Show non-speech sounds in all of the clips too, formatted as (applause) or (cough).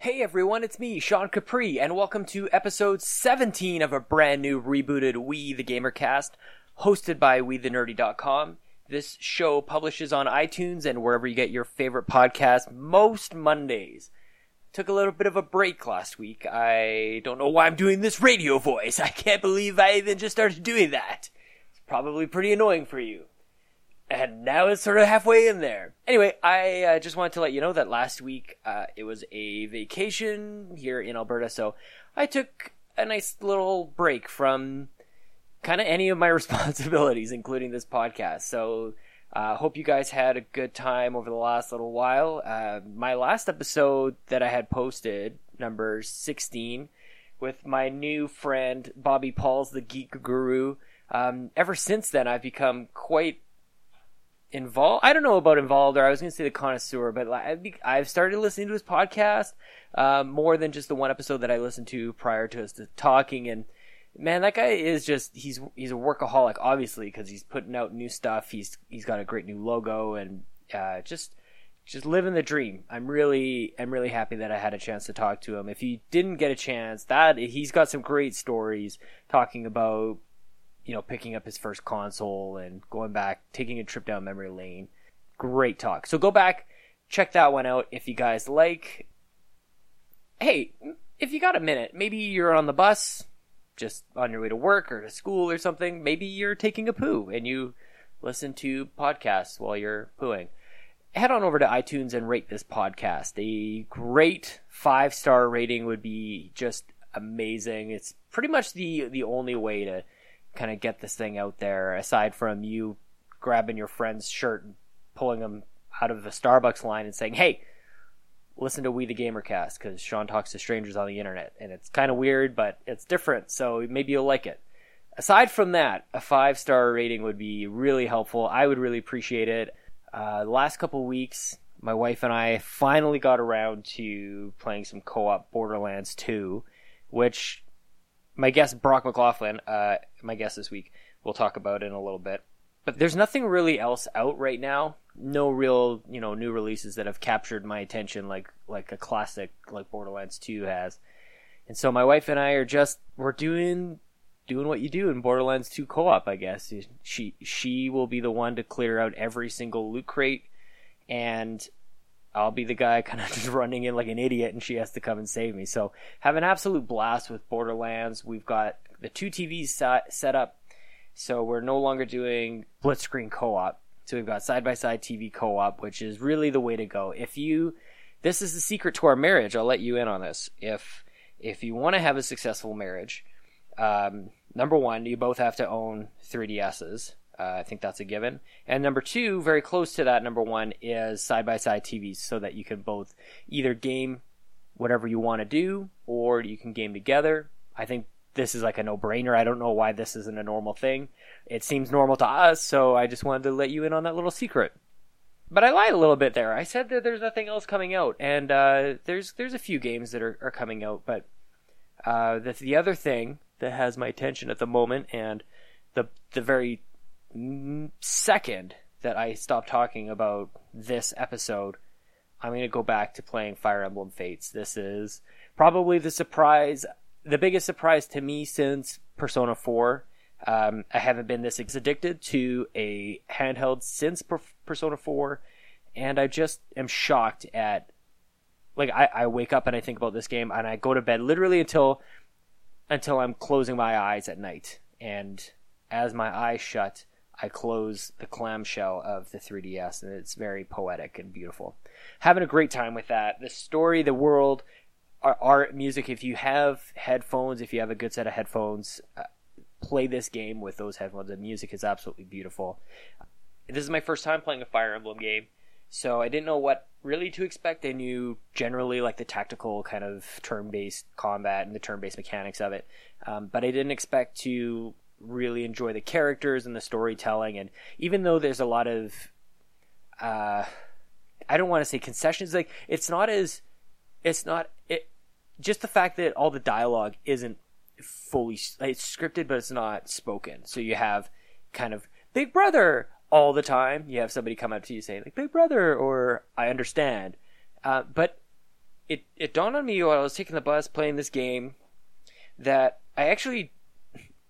Hey everyone, it's me, Sean Capri, and welcome to episode 17 of a brand new rebooted We the Gamercast, hosted by WeTheNerdy.com. This show publishes on iTunes and wherever you get your favorite podcast most Mondays. Took a little bit of a break last week. I don't know why I'm doing this radio voice. (laughs) I can't believe I even just started doing that. It's probably pretty annoying for you and now it's sort of halfway in there. Anyway, I uh, just wanted to let you know that last week uh, it was a vacation here in Alberta, so I took a nice little break from kind of any of my (laughs) responsibilities, including this podcast. So, uh, hope you guys had a good time over the last little while. Uh, my last episode that I had posted, number 16, with my new friend Bobby Pauls, the Geek Guru. Um, ever since then, I've become quite involved. I don't know about involved, or I was going to say the connoisseur, but I've started listening to his podcast um, more than just the one episode that I listened to prior to us talking. And man, that guy is just he's he's a workaholic, obviously, because he's putting out new stuff. He's he's got a great new logo and uh, just just living the dream. I'm really I'm really happy that I had a chance to talk to him. If you didn't get a chance, that he's got some great stories talking about you know, picking up his first console and going back, taking a trip down memory lane. Great talk. So go back, check that one out if you guys like. Hey, if you got a minute, maybe you're on the bus, just on your way to work or to school or something. Maybe you're taking a poo and you listen to podcasts while you're pooing. Head on over to iTunes and rate this podcast. A great five star rating would be just amazing. It's pretty much the the only way to kind of get this thing out there aside from you grabbing your friend's shirt and pulling them out of the Starbucks line and saying, "Hey, listen to We the Gamercast" because Sean talks to strangers on the internet, and it's kind of weird, but it's different, so maybe you'll like it. Aside from that, a five star rating would be really helpful. I would really appreciate it. Uh, the last couple weeks, my wife and I finally got around to playing some co op Borderlands 2, which my guest Brock McLaughlin, uh, my guest this week, we'll talk about in a little bit. But there's nothing really else out right now. No real, you know, new releases that have captured my attention like like a classic like Borderlands 2 has. And so my wife and I are just we're doing doing what you do in Borderlands 2 co-op, I guess. She she will be the one to clear out every single loot crate and I'll be the guy (laughs) kind of just running in like an idiot and she has to come and save me. So have an absolute blast with Borderlands. We've got the two TVs set up. So we're no longer doing split screen co-op. So we've got side by side TV co-op, which is really the way to go. If you, this is the secret to our marriage. I'll let you in on this. If, if you want to have a successful marriage, um, number one, you both have to own 3DSs. Uh, I think that's a given. And number two, very close to that number one, is side by side TVs so that you can both either game whatever you want to do or you can game together. I think this is like a no brainer. I don't know why this isn't a normal thing. It seems normal to us, so I just wanted to let you in on that little secret. But I lied a little bit there. I said that there's nothing else coming out, and uh, there's there's a few games that are, are coming out, but uh, the, the other thing that has my attention at the moment, and the the very second that I stop talking about this episode, I'm going to go back to playing Fire Emblem Fates. This is probably the surprise, the biggest surprise to me since Persona 4. Um, I haven't been this addicted to a handheld since per- Persona 4, and I just am shocked at. Like I, I wake up and I think about this game, and I go to bed literally until until I'm closing my eyes at night, and as my eyes shut, I close the clamshell of the 3DS, and it's very poetic and beautiful. Having a great time with that. The story, the world, art, music. If you have headphones, if you have a good set of headphones, uh, play this game with those headphones. The music is absolutely beautiful. This is my first time playing a Fire Emblem game, so I didn't know what really to expect. I knew generally like the tactical kind of turn-based combat and the turn-based mechanics of it, um, but I didn't expect to really enjoy the characters and the storytelling. And even though there's a lot of, uh, I don't want to say concessions, like it's not as, it's not it. Just the fact that all the dialogue isn't fully it's scripted, but it's not spoken. So you have kind of Big Brother all the time. You have somebody come up to you saying like Big Brother or I understand, uh, but it it dawned on me while I was taking the bus playing this game that I actually,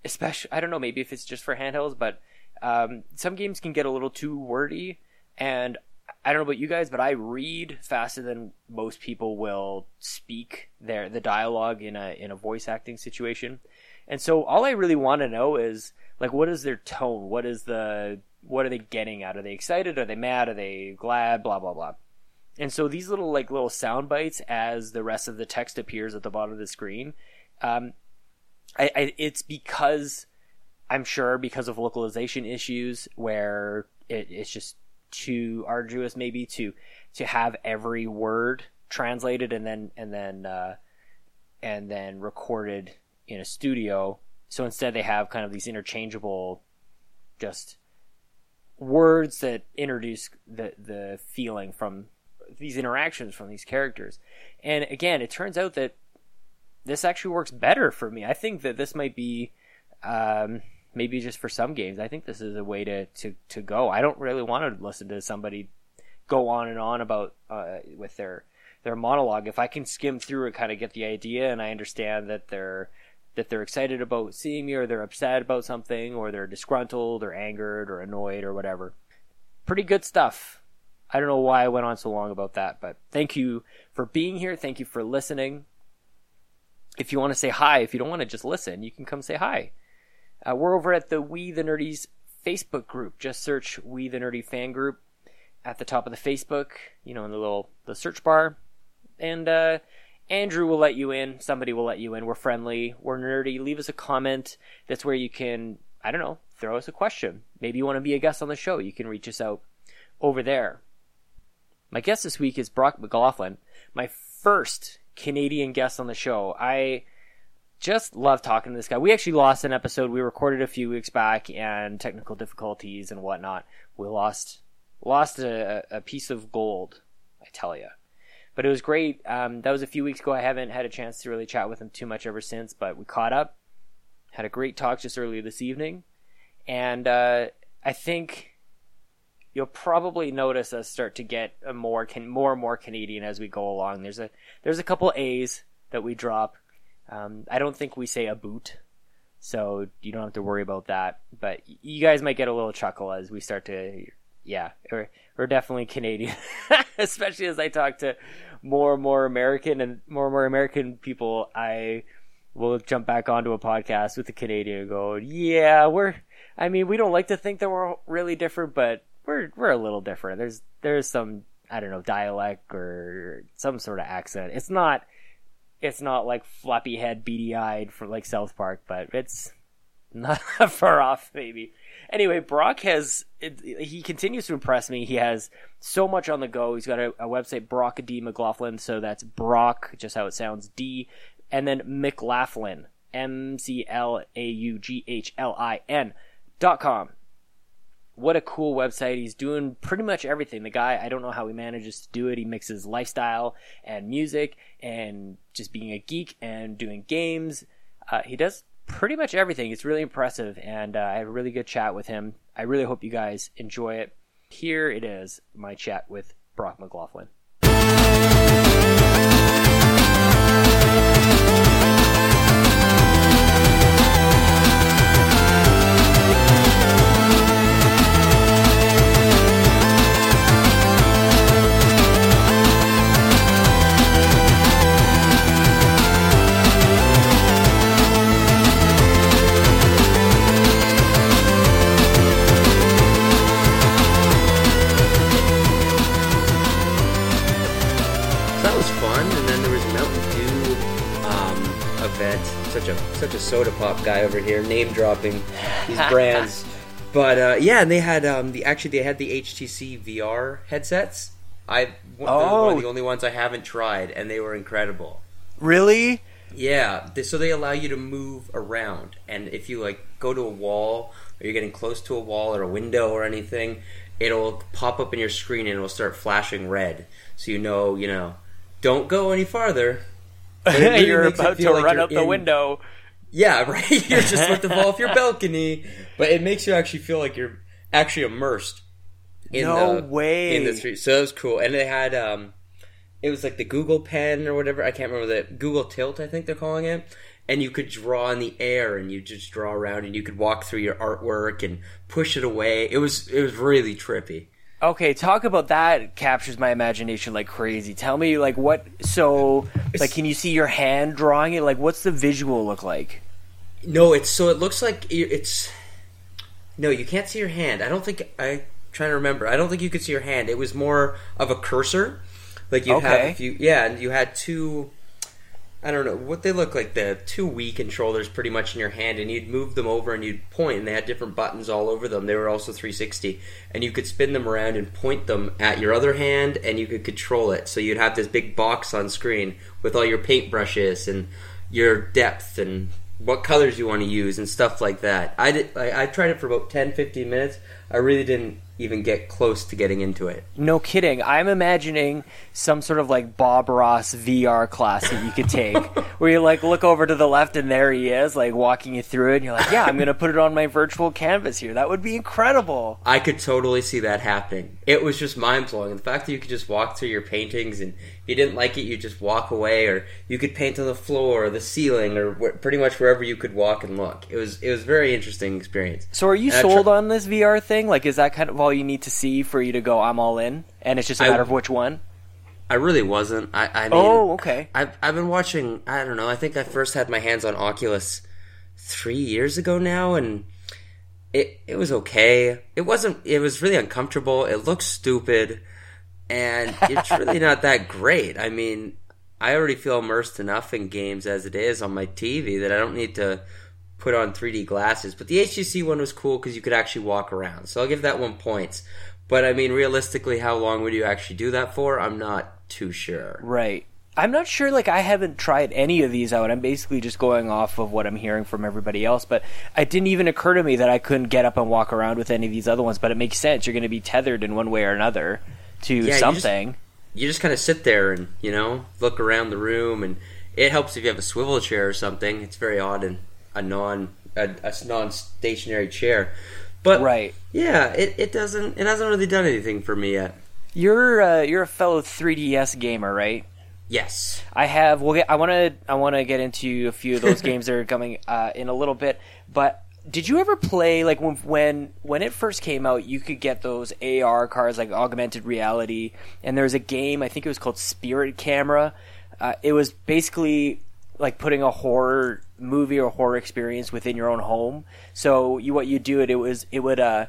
especially I don't know maybe if it's just for handhelds, but um, some games can get a little too wordy, and I don't know about you guys, but I read faster than most people will speak their the dialogue in a in a voice acting situation. And so all I really want to know is like what is their tone? What is the what are they getting out? Are they excited? Are they mad? Are they glad? Blah blah blah. And so these little like little sound bites as the rest of the text appears at the bottom of the screen, um, I, I, it's because I'm sure because of localization issues where it, it's just too arduous maybe to to have every word translated and then and then uh, and then recorded in a studio. So instead, they have kind of these interchangeable, just words that introduce the the feeling from these interactions from these characters. And again, it turns out that this actually works better for me. I think that this might be um, maybe just for some games. I think this is a way to, to, to go. I don't really want to listen to somebody go on and on about uh, with their their monologue. If I can skim through and kind of get the idea, and I understand that they're that they're excited about seeing me, or they're upset about something, or they're disgruntled, or angered, or annoyed, or whatever. Pretty good stuff. I don't know why I went on so long about that, but thank you for being here. Thank you for listening. If you want to say hi, if you don't want to just listen, you can come say hi. Uh, we're over at the We the Nerdies Facebook group. Just search We the Nerdy Fan Group at the top of the Facebook, you know, in the little the search bar. And uh, Andrew will let you in. Somebody will let you in. We're friendly. We're nerdy. Leave us a comment. That's where you can, I don't know, throw us a question. Maybe you want to be a guest on the show. You can reach us out over there. My guest this week is Brock McLaughlin, my first Canadian guest on the show. I just love talking to this guy. We actually lost an episode we recorded a few weeks back, and technical difficulties and whatnot. We lost lost a, a piece of gold, I tell you. But it was great. Um, that was a few weeks ago. I haven't had a chance to really chat with him too much ever since, but we caught up. Had a great talk just earlier this evening, and uh, I think you'll probably notice us start to get more can, more and more Canadian as we go along. There's a there's a couple A's that we drop. Um, I don't think we say a boot, so you don't have to worry about that. But you guys might get a little chuckle as we start to, yeah, we're, we're definitely Canadian, (laughs) especially as I talk to more and more American and more and more American people. I will jump back onto a podcast with a Canadian and go, yeah, we're. I mean, we don't like to think that we're really different, but we're we're a little different. There's there's some I don't know dialect or some sort of accent. It's not it's not like floppy head, beady eyed for like South Park, but it's not (laughs) far off maybe. Anyway, Brock has it, he continues to impress me. He has so much on the go. He's got a, a website, Brock D McLaughlin. So that's Brock, just how it sounds, D, and then McLaughlin, M C L A U G H L I N dot com what a cool website. He's doing pretty much everything. The guy, I don't know how he manages to do it. He mixes lifestyle and music and just being a geek and doing games. Uh, he does pretty much everything. It's really impressive, and uh, I had a really good chat with him. I really hope you guys enjoy it. Here it is, my chat with Brock McLaughlin. Soda pop guy over here, name dropping these (laughs) brands. But uh, yeah, and they had um, the actually they had the HTC VR headsets. I oh. one of the oh. only ones I haven't tried, and they were incredible. Really? Yeah. They, so they allow you to move around, and if you like go to a wall or you're getting close to a wall or a window or anything, it'll pop up in your screen and it'll start flashing red, so you know you know don't go any farther (laughs) Really you're about to like run out the window. Yeah, (laughs) right. You're just about to fall off your (laughs) balcony, but it makes you actually feel like you're actually immersed. In no the, way in the street. So that was cool, and they had um, it was like the Google Pen or whatever. I can't remember the Google Tilt. I think they're calling it. And you could draw in the air, and you just draw around, and you could walk through your artwork and push it away. It was it was really trippy. Okay, talk about that captures my imagination like crazy. Tell me like what so like can you see your hand drawing it? Like what's the visual look like? No, it's so it looks like it's no, you can't see your hand. I don't think I trying to remember. I don't think you could see your hand. It was more of a cursor. Like you Okay. have if you yeah, and you had two I don't know what they look like the two Wii controllers pretty much in your hand, and you'd move them over and you'd point, and they had different buttons all over them. They were also 360, and you could spin them around and point them at your other hand, and you could control it. So you'd have this big box on screen with all your paintbrushes and your depth and what colors you want to use and stuff like that. I did. I, I tried it for about 10, 15 minutes. I really didn't even get close to getting into it. No kidding. I'm imagining some sort of like Bob Ross VR class that you could take (laughs) where you like look over to the left and there he is, like walking you through it and you're like, Yeah, I'm gonna put it on my virtual canvas here. That would be incredible. I could totally see that happening. It was just mind blowing. The fact that you could just walk through your paintings and you didn't like it, you just walk away, or you could paint on the floor or the ceiling, or wh- pretty much wherever you could walk and look. It was it was a very interesting experience. So are you And sold tr- on this VR thing? Like is that kind of all you need to see for you to go, I'm all in? And it's just a matter of which one? I really wasn't. I, I mean, Oh, okay. I've I've been watching. I don't know. I think I first had my hands on Oculus three years ago now, and it it was okay. It wasn't. It was really uncomfortable. It looks stupid, and it's really (laughs) not that great. I mean, I already feel immersed enough in games as it is on my TV that I don't need to put on 3D glasses. But the HTC one was cool because you could actually walk around. So I'll give that one points. But I mean, realistically, how long would you actually do that for? I'm not too sure. Right. I'm not sure. Like, I haven't tried any of these out. I'm basically just going off of what I'm hearing from everybody else. But it didn't even occur to me that I couldn't get up and walk around with any of these other ones. But it makes sense. You're going to be tethered in one way or another to just- something. You just kind of sit there and you know look around the room, and it helps if you have a swivel chair or something. It's very odd in a non a, a non-stationary chair, but right. yeah, it, it doesn't it hasn't really done anything for me yet. You're uh, you're a fellow 3DS gamer, right? Yes, I have. We'll get. I want to. I want to get into a few of those (laughs) games that are coming uh, in a little bit. But did you ever play like when when when it first came out? You could get those AR cards like augmented reality, and there was a game. I think it was called Spirit Camera. Uh, it was basically like putting a horror movie or horror experience within your own home. So you what you do it. It was it would uh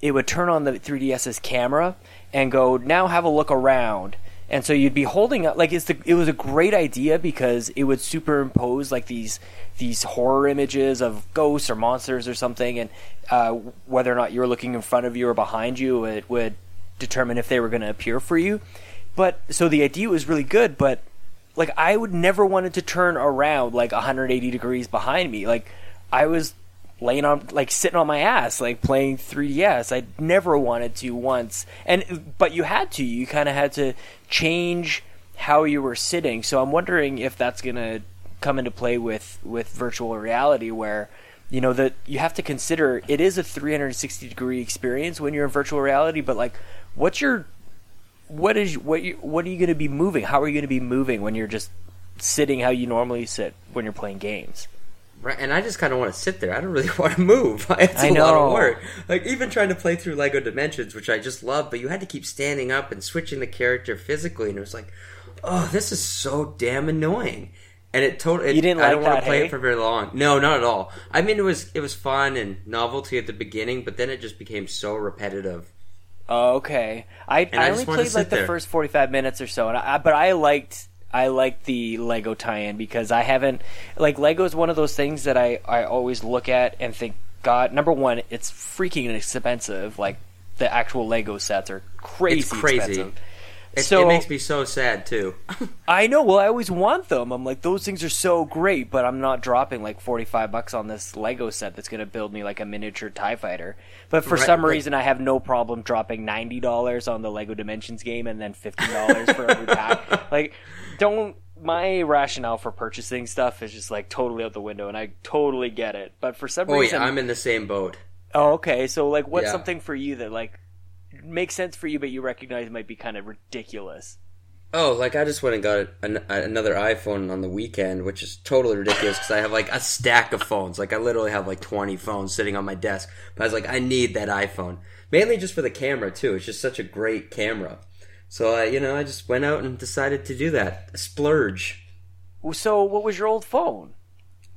it would turn on the 3DS's camera and go now have a look around and so you'd be holding up like it's the, it was a great idea because it would superimpose like these these horror images of ghosts or monsters or something. And uh, whether or not you were looking in front of you or behind you it would determine if they were going to appear for you. But so the idea was really good but like I would never wanted to turn around like 180 degrees behind me. Like I was laying on like sitting on my ass like playing 3ds i never wanted to once. And but you had to. You kind of had to change how you were sitting. So i'm wondering if that's going to come into play with with virtual reality where you know that you have to consider it is a 360 degree experience when you're in virtual reality but like what's your what is what you what are you going to be moving? How are you going to be moving when you're just sitting how you normally sit when you're playing games right. And I just kind of want to sit there. I don't really (laughs) want (laughs) to move. It's a I lot know. of work. Like even trying to play through Lego Dimensions, which I just love, but you had to keep standing up and switching the character physically, and it was like, oh, this is so damn annoying. And it totally. You didn't I like don't want to play hey? it for very long. No, not at all. I mean, it was it was fun and novelty at the beginning, but then it just became so repetitive. Oh, okay. I, I I only played like sit the first forty five minutes or so, and I, but I liked I like the Lego tie-in because I haven't like Lego is one of those things that I I always look at and think, God, number one, it's freaking expensive. Like the actual Lego sets are crazy, It's crazy. expensive. It, So- it makes me so sad too. (laughs) I know. Well, I always want them. I'm like, those things are so great, but I'm not dropping like 45 bucks on this Lego set that's going to build me like a miniature TIE fighter. But for Right, some like- reason, I have no problem dropping $90 on the Lego Dimensions game and then $15 for every pack. (laughs) Like, don't. My rationale for purchasing stuff is just like totally out the window, and I totally get it. But for some oh reason, yeah, I'm in the same boat. oh okay. So like, what's Yeah. something for you that like makes sense for you, but you recognize might be kind of ridiculous? Oh, like I just went and got an, another iPhone on the weekend, which is totally ridiculous because I have like a stack of phones. Like I literally have like 20 phones sitting on my desk. But I was like, I need that iPhone. Mainly just for the camera too. It's just such a great camera. So I, you know, I just went out and decided to do that. A splurge. So, what was your old phone?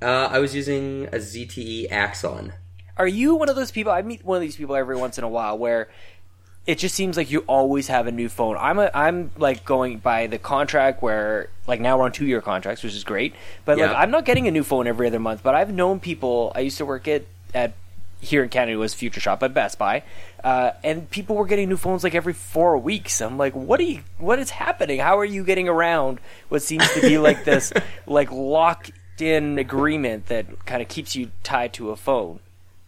Uh, I was using a ZTE Axon. Are you one of those people? I meet one of these people every once in a while where it just seems like you always have a new phone. I'm a, I'm like going by the contract where like now we're on two year contracts, which is great. But like I'm not getting a new phone every other month. But I've known people. I used to work at at here in Canada it was Future Shop at Best Buy, uh, and people were getting new phones like every four weeks. I'm like, what are you? What is happening? How are you getting around what seems to be like (laughs) this like locked in agreement that kind of keeps you tied to a phone?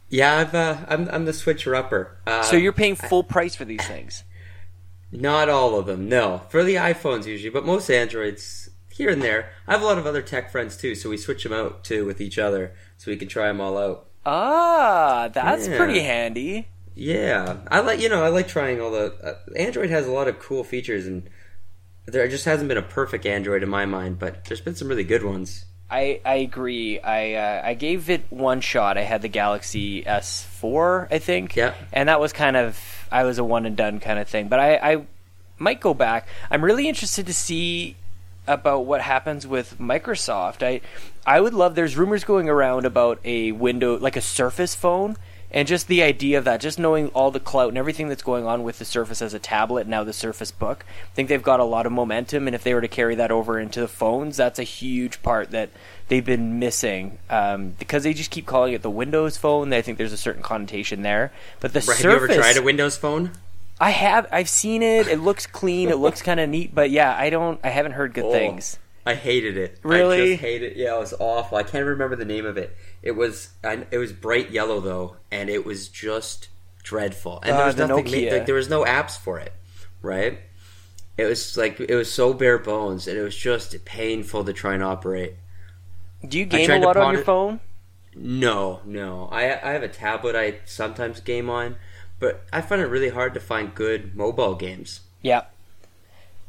Yeah, I've uh, I'm I'm the switcher upper. Uh, So you're paying full price for these things. Not all of them, no. For the iPhones usually, but most Androids here and there. I have a lot of other tech friends too, so we switch them out too with each other, so we can try them all out. Ah, that's Yeah. pretty handy. Yeah, I like you know I like trying all the. Uh, Android has a lot of cool features, and there just hasn't been a perfect Android in my mind, but there's been some really good ones. I I agree. I uh, I gave it one shot. I had the Galaxy S4, I think. Yeah. And that was kind of I was a one and done kind of thing. But I I might go back. I'm really interested to see about what happens with Microsoft. I I would love. There's rumors going around about a window like a Surface phone. And just the idea of that, just knowing all the clout and everything that's going on with the Surface as a tablet, now the Surface Book, I think they've got a lot of momentum. And if they were to carry that over into the phones, that's a huge part that they've been missing um, because they just keep calling it the Windows Phone. I think there's a certain connotation there, but the Right, Surface. have you ever tried a Windows phone? I have. I've seen it. It looks clean. It looks kind of neat. But yeah, I don't. I haven't heard good Oh. things. I hated it. I Really? just hated it. Yeah, it was awful. I can't remember the name of it. It was I, it was bright yellow though, and it was just dreadful. And Uh, there was the nothing. Like, there was no apps for it, right? It was like it was so bare bones, and it was just painful to try and operate. Do you game a lot on your it- phone? No, no. I I have a tablet. I sometimes game on, but I find it really hard to find good mobile games. Yeah.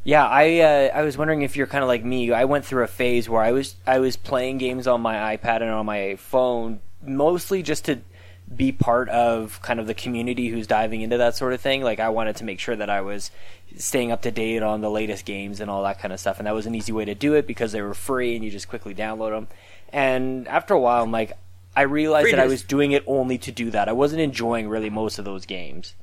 Yeah, I uh, I was wondering if you're kind of like me. I went through a phase where I was I was playing games on my iPad and on my phone mostly just to be part of kind of the community who's diving into that sort of thing. Like I wanted to make sure that I was staying up to date on the latest games and all that kind of stuff, and that was an easy way to do it because they were free and you just quickly download them. And after a while, I'm like, I realized Free that I was doing it only to do that. I wasn't enjoying really most of those games.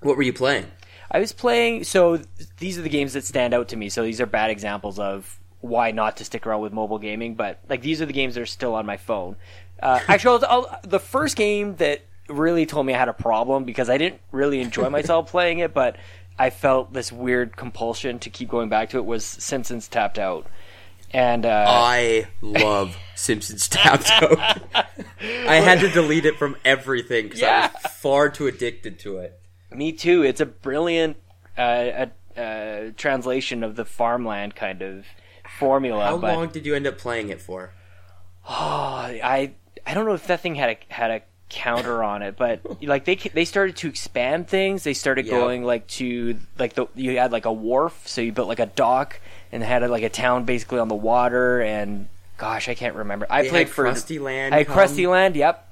What were you playing? I was playing. So these are the games that stand out to me. So these are bad examples of why not to stick around with mobile gaming. But like these are the games that are still on my phone. Uh, (laughs) actually, I'll, I'll, the first game that really told me I had a problem because I didn't really enjoy (laughs) myself playing it, but I felt this weird compulsion to keep going back to it was Simpsons Tapped Out. And uh, I love Simpsons Tapped (laughs) Out. I had to delete it from everything because I was far too addicted to it. Me too. It's a brilliant uh, uh, uh, translation of the farmland kind of formula. How but long did you end up playing it for? Oh, I I don't know if that thing had a had a counter on it, but (laughs) like they they started to expand things. They started Yeah. going like to like the you had like a wharf, so you built like a dock and had like a town basically on the water. And gosh, I can't remember. I They played for Krusty Land I come. Land. Yep.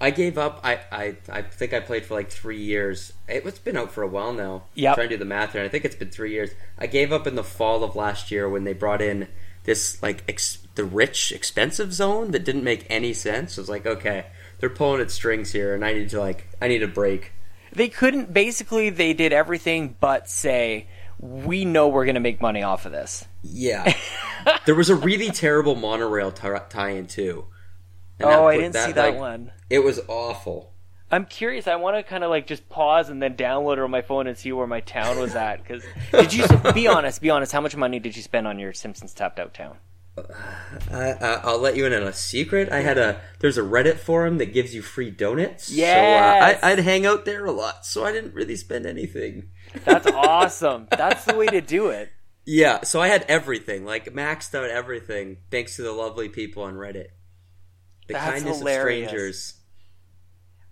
I gave up. I, I, I think I played for like three years. It, it's been out for a while now. Yeah. trying to do the math here. I think it's been three years. I gave up in the fall of last year when they brought in this like ex, the rich expensive zone that didn't make any sense. I was like, okay, they're pulling at strings here, and I need to like I need a break. They couldn't. Basically, they did everything but say we know we're going to make money off of this. Yeah, there was a really (laughs) terrible monorail ti- tie-in too. And oh, I didn't see that like, one. It was awful. I'm curious. I want to kind of like just pause and then download it on my phone and see where my town was at. Because (laughs) did you be honest? Be honest. How much money did you spend on your Simpsons tapped out town? I, I, I'll let you in on a secret. I had a there's a Reddit forum that gives you free donuts. Yes! so, uh, I'd hang out there a lot, so I didn't really spend anything. That's (laughs) awesome. That's the way to do it. Yeah, so I had everything, like maxed out everything, thanks to the lovely people on Reddit. The That's kindness hilarious. of strangers.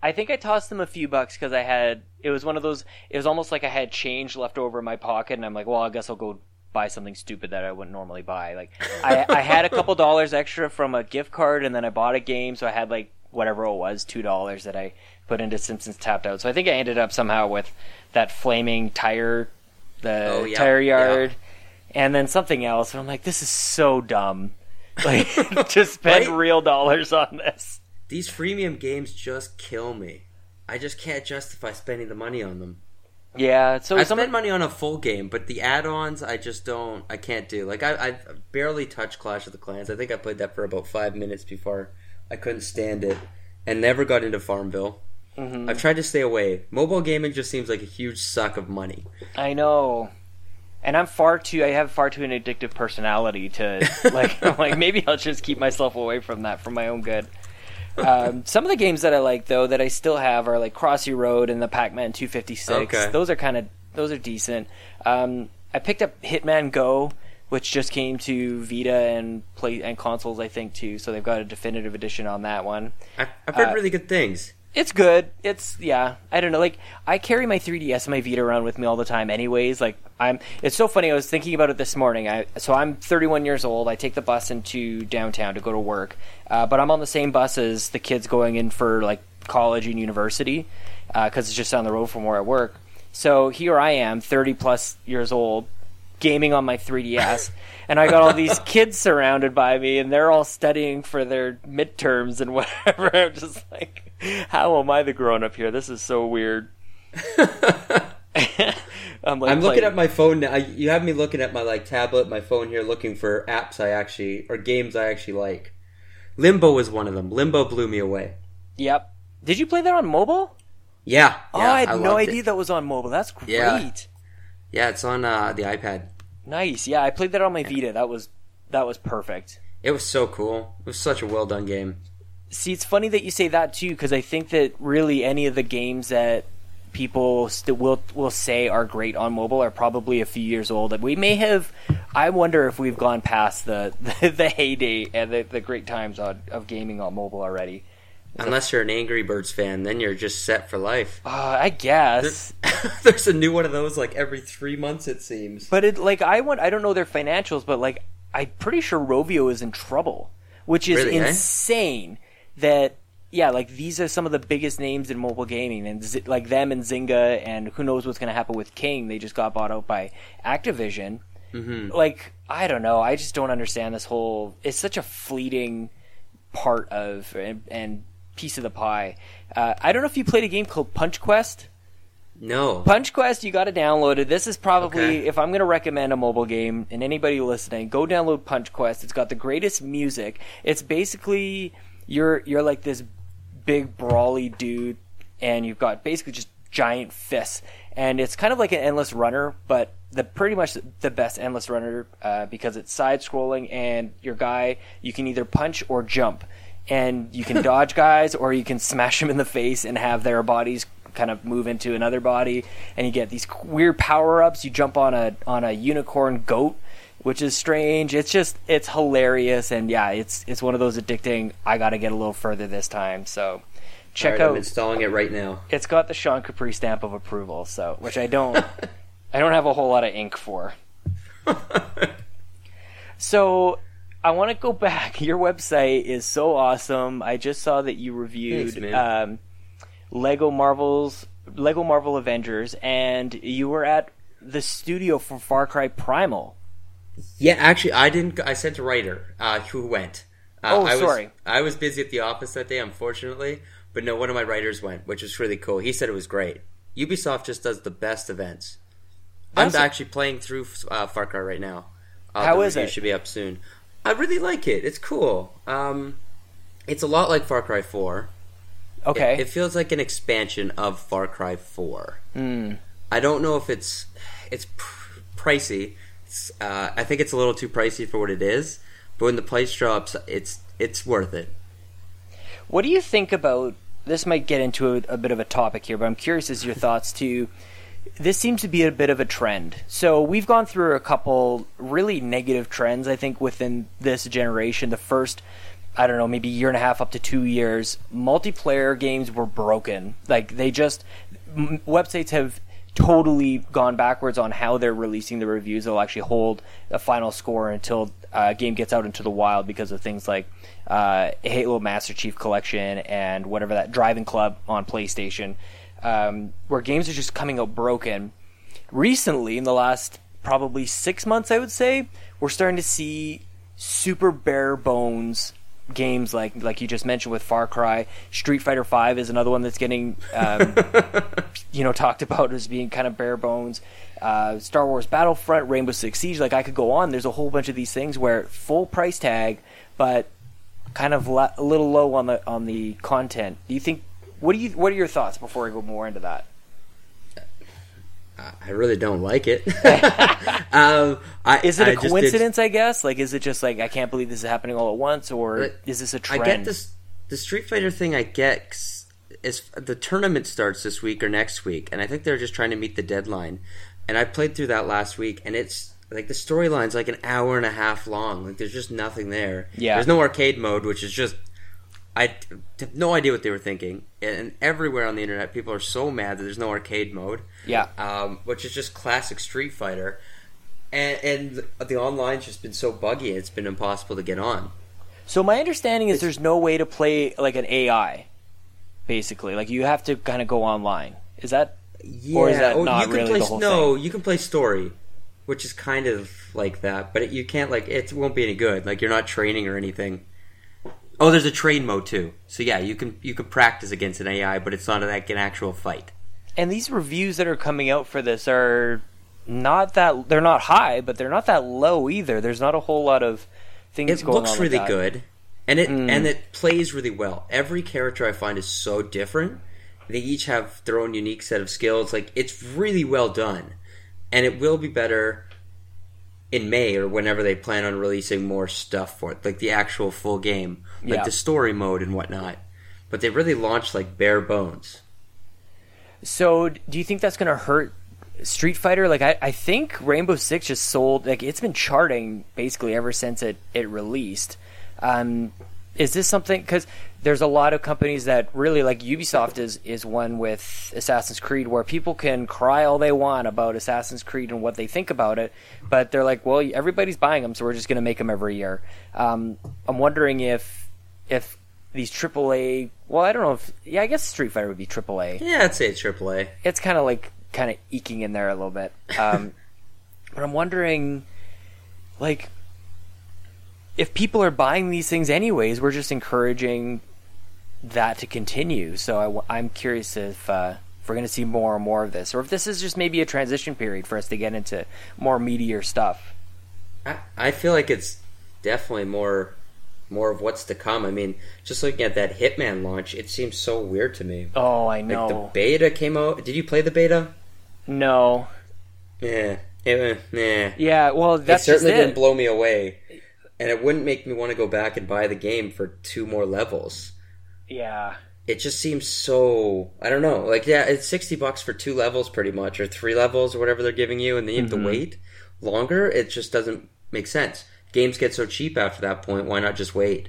I think I tossed them a few bucks because I had it was one of those. It was almost like I had change left over in my pocket, and I'm like, well, I guess I'll go buy something stupid that I wouldn't normally buy. Like I, I had a couple dollars extra from a gift card, and then I bought a game, so I had like whatever it was, two dollars that I put into Simpsons Tapped Out. So I think I ended up somehow with that flaming tire, the Oh, yeah, tire yard, and then something else. And I'm like, this is so dumb. Like (laughs) to spend Right? real dollars on this. These freemium games just kill me. I just can't justify spending the money on them. Yeah, so I some spend money on a full game, but the add-ons I just don't. I can't do. Like I, I barely touched Clash of the Clans. I think I played that for about five minutes before I couldn't stand it, and never got into Farmville. Mhm. I've tried to stay away. Mobile gaming just seems like a huge suck of money. I know. And I'm far too I have far too an addictive personality to (laughs) like like maybe I'll just keep myself away from that for my own good. Um, some of the games that I like though that I still have are like Crossy Road and the Pac-Man 256. Okay. Those are kind of those are decent. Um, I picked up Hitman Go, which just came to Vita and play and consoles I think too. So they've got a definitive edition on that one. I've, I've heard Uh, really good things. It's good. It's yeah. I don't know. Like I carry my 3DS and my Vita around with me all the time. Anyways, like I'm. It's so funny. I was thinking about it this morning. I so I'm 31 years old. I take the bus into downtown to go to work, uh, but I'm on the same bus as the kids going in for like college and university because it's just down the road from where I work. So here I am, 30 plus years old, gaming on my 3DS, and I got all these (laughs) kids surrounded by me, and they're all studying for their midterms and (laughs) whatever. I'm just like, how am I the grown up here? This is so weird. (laughs) I'm like, I'm looking at my phone now. You have me looking at my like tablet, my phone here, looking for apps I actually or games I actually like. Limbo was one of them. Limbo blew me away. Yep. Did you play that on mobile? Yeah. oh, yeah, I had no idea It. that was on mobile. That's great. Yeah. Yeah, it's on uh, the iPad. Nice. Yeah, I played that on my Vita. That was that was perfect. It was so cool. It was such a well done game. See, it's funny that you say that too, because I think that really any of the games that people st- will will say are great on mobile are probably a few years old. And we may have. I wonder if we've gone past the the, (laughs) the heyday and the, the great times on, of gaming on mobile already. Unless you're an Angry Birds fan, then you're just set for life. Uh, I guess. (laughs) There's a new one of those like every three months, it seems. But it like I want I don't know their financials, but like I'm pretty sure Rovio is in trouble, which is Really, eh? insane. That yeah, like these are some of the biggest names in mobile gaming, and Z- like them and Zynga, and who knows what's going to happen with King? They just got bought out by Activision. hmm Like I don't know, I just don't understand this whole. It's such a fleeting part of and, and piece of the pie. Uh, I don't know if you played a game called Punch Quest. No. Punch Quest, you got to download it. This is probably, Okay. if I'm going to recommend a mobile game, and anybody listening, go download Punch Quest. It's got the greatest music. It's basically you're you're like this big brawly dude, and you've got basically just giant fists, and it's kind of like an endless runner, but the pretty much the best endless runner uh, because it's side scrolling, and your guy you can either punch or jump. And you can dodge guys, or you can smash them in the face and have their bodies kind of move into another body, and you get these weird power ups. You jump on a on a unicorn goat, which is strange. It's just it's hilarious, and yeah, it's it's one of those addicting. I got to get a little further this time, so check Alright, I'm out. installing it right now. It's got the Sean Capri stamp of approval, so which I don't (laughs) I don't have a whole lot of ink for. (laughs) So I want to go back. (laughs) Your website is so awesome. I just saw that you reviewed Thanks, um, Lego Marvel's Lego Marvel Avengers, and you were at the studio for Far Cry Primal. Yeah, actually, I didn't. I sent a writer uh, who went. Uh, Oh, I was, sorry. I was busy at the office that day, unfortunately. But no, one of my writers went, which was really cool. He said it was great. Ubisoft just does the best events. That's- I'm actually playing through uh, Far Cry right now. Uh, How the it? Should be up soon. I really like it. It's cool. Um, it's a lot like Far Cry Four. Okay. It, it feels like an expansion of Far Cry Four. Hmm. I don't know if it's it's pr- pricey. It's, uh, I think it's a little too pricey for what it is. But when the price drops, it's it's worth it. What do you think about this? Might get into a, a bit of a topic here, but I'm curious as your thoughts too. This seems to be a bit of a trend. So we've gone through a couple really negative trends, I think, within this generation. The first I don't know, maybe year and a half up to two years, multiplayer games were broken. Like they just m- websites have totally gone backwards on how they're releasing the reviews. They'll actually hold a final score until uh, a game gets out into the wild because of things like uh, Halo Master Chief Collection and whatever that Driving Club on PlayStation, um, where games are just coming out broken. Recently, in the last probably six months, I would say, we're starting to see super bare bones games like like you just mentioned with Far Cry. Street Fighter Five is another one that's getting um, (laughs) you know talked about as being kind of bare bones. Uh, Star Wars Battlefront, Rainbow Six Siege. Like I could go on. There's a whole bunch of these things where full price tag, but kind of la- a little low on the on the content. Do you think? What do you? What are your thoughts before I go more into that? I really don't like it. (laughs) um, I, Is it a I just did- coincidence? I guess. Like, is it just like I can't believe this is happening all at once, or But is this a trend? I get this. The Street Fighter thing, I get. Is the tournament starts this week or next week, and I think they're just trying to meet the deadline. And I played through that last week, and it's like the storyline's like an hour and a half long. Like there's just nothing there. Yeah. There's no arcade mode, which is just. I have no idea what they were thinking, and everywhere on the internet, people are so mad that there's no arcade mode. Yeah. um, which is just classic Street Fighter, and and the online's just been so buggy, it's been impossible to get on. So my understanding is It's- there's no way to play like an AI, basically. Like you have to kind of go online. Is that Yeah, Or is that oh, not you can really play the whole no, you can play story, which is kind of like that, but it, you can't like it won't be any good. Like you're not training or anything. Oh, there's a train mode too. So yeah, you can you can practice against an AI, but it's not like an actual fight. and these reviews that are coming out for this are not that they're not high, but they're not that low either. There's not a whole lot of things It looks really good, and it Mm. and it plays really well. Every character I find is so different. They each have their own unique set of skills. Like it's really well done, and it will be better in May or whenever they plan on releasing more stuff for it, like the actual full game, like Yeah. the story mode and whatnot. But they really launched like bare bones. So, do you think that's going to hurt Street Fighter? Like, I, I think Rainbow Six just sold. Like, it's been charting basically ever since it it released. Um, is this something? Because there's a lot of companies that really like Ubisoft is is one with Assassin's Creed, where people can cry all they want about Assassin's Creed and what they think about it, but they're like, well, everybody's buying them, so we're just going to make them every year. Um, I'm wondering if if these AAA. Well, I don't know if. Yeah, I guess Street Fighter would be AAA Yeah, I'd say AAA. it's kind of like kind of eking in there a little bit. Um, (laughs) but I'm wondering, like, if people are buying these things anyways, we're just encouraging that to continue. So I, am curious if, uh, if we're going to see more and more of this, or if this is just maybe a transition period for us to get into more meatier stuff. I, I feel like it's definitely more more of what's to come. I mean, just looking at that Hitman launch, it seems so weird to me. Oh, I Like know. the beta came out. Did you play the beta? no. Yeah. It, yeah. Yeah. Well, that's it certainly it. didn't blow me away. And it wouldn't make me want to go back and buy the game for two more levels. yeah. It just seems so I don't know. Like yeah, it's sixty bucks for two levels pretty much, or three levels or whatever they're giving you, and then you have Mhm. to wait longer. It just doesn't make sense. Games get so cheap after that point. Why not just wait?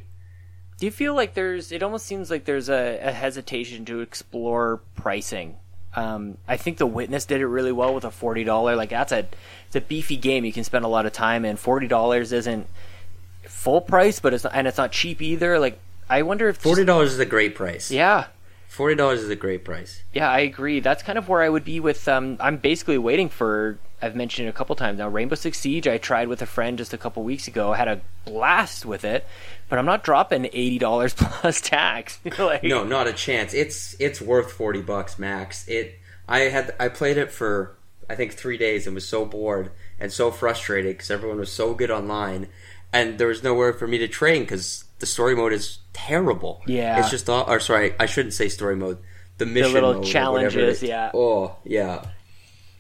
Do you feel like there's? It almost seems like there's a, a hesitation to explore pricing. Um, I think The Witness did it really well with a forty dollar. Like that's a it's a beefy game you can spend a lot of time in. Forty dollars isn't full price, but it's not, and it's not cheap either. Like I wonder if Forty dollars is a great price. yeah, Forty dollars is a great price. yeah, I agree. That's kind of where I would be with. Um, I'm basically waiting for. I've mentioned it a couple times now. Rainbow Six Siege. I tried with a friend just a couple weeks ago. I had a blast with it, but I'm not dropping eighty dollars (laughs) plus tax. (laughs) like, No, not a chance. It's it's worth forty bucks max. It. I had I played it for I think three days and was so bored and so frustrated because everyone was so good online, and there was nowhere for me to train because the story mode is terrible. Yeah. it's just all. Or sorry, I shouldn't say story mode. The mission the little mode challenges, yeah. Oh yeah,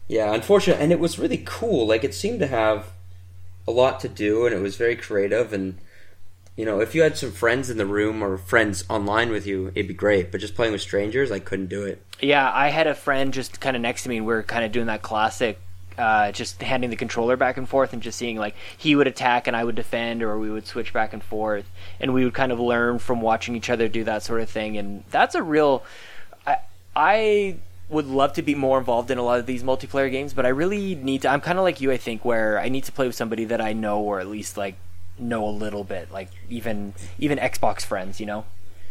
yeah. Unfortunate, and it was really cool. Like it seemed to have a lot to do, and it was very creative and you know, if you had some friends in the room or friends online with you, it'd be great. But just playing with strangers, I couldn't do it. Yeah, I had a friend just kind of next to me, and we were kind of doing that classic uh, just handing the controller back and forth and just seeing like he would attack and I would defend, or we would switch back and forth, and we would kind of learn from watching each other do that sort of thing. And that's a real. I, I would love to be more involved in a lot of these multiplayer games, but I really need to. I'm kind of like you, I think, where I need to play with somebody that I know or at least like know a little bit, like even even Xbox friends, you know.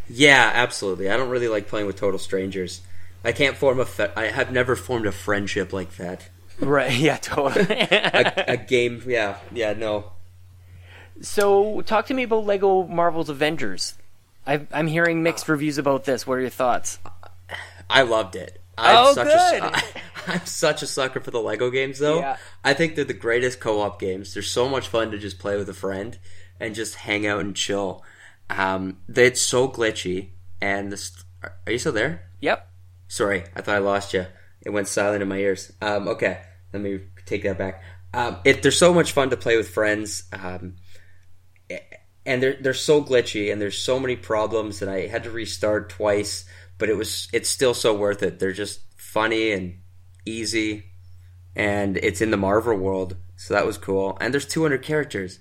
Yeah, absolutely. I don't really like playing with total strangers. I can't form a. Fe- I have never formed a friendship like that. Right. (laughs) Yeah. Totally. (laughs) a, a game. Yeah. Yeah. No. So, talk to me about Lego Marvel's Avengers. i am hearing mixed reviews about this. What are your thoughts? I loved it. I'm oh, such good. A, (laughs) I'm such a sucker for the Lego games, though. Yeah. I think they're the greatest co-op games. They're so much fun to just play with a friend and just hang out and chill. Um, it's so glitchy, and this. Are you still there? Yep. Sorry, I thought I lost you. It went silent in my ears. Um, okay, let me take that back. Um, it, they're so much fun to play with friends, um, and they're they're so glitchy, and there's so many problems, and I had to restart twice, but it was it's still so worth it. They're just funny and easy, and it's in the Marvel world, so that was cool. And there's 200 characters.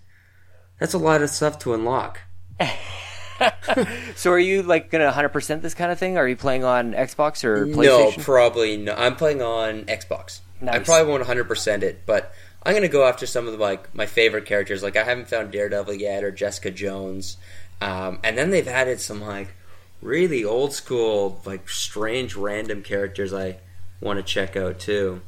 That's a lot of stuff to unlock. (laughs) so are you like gonna 100% this kind of thing? Are you playing on Xbox or No, probably no. I'm playing on Xbox. I probably won't 100% it, but I'm gonna go after some of the, like my favorite characters. Like I haven't found Daredevil yet or Jessica Jones, um, and then they've added some like really old school, like strange, random characters I want to check out too.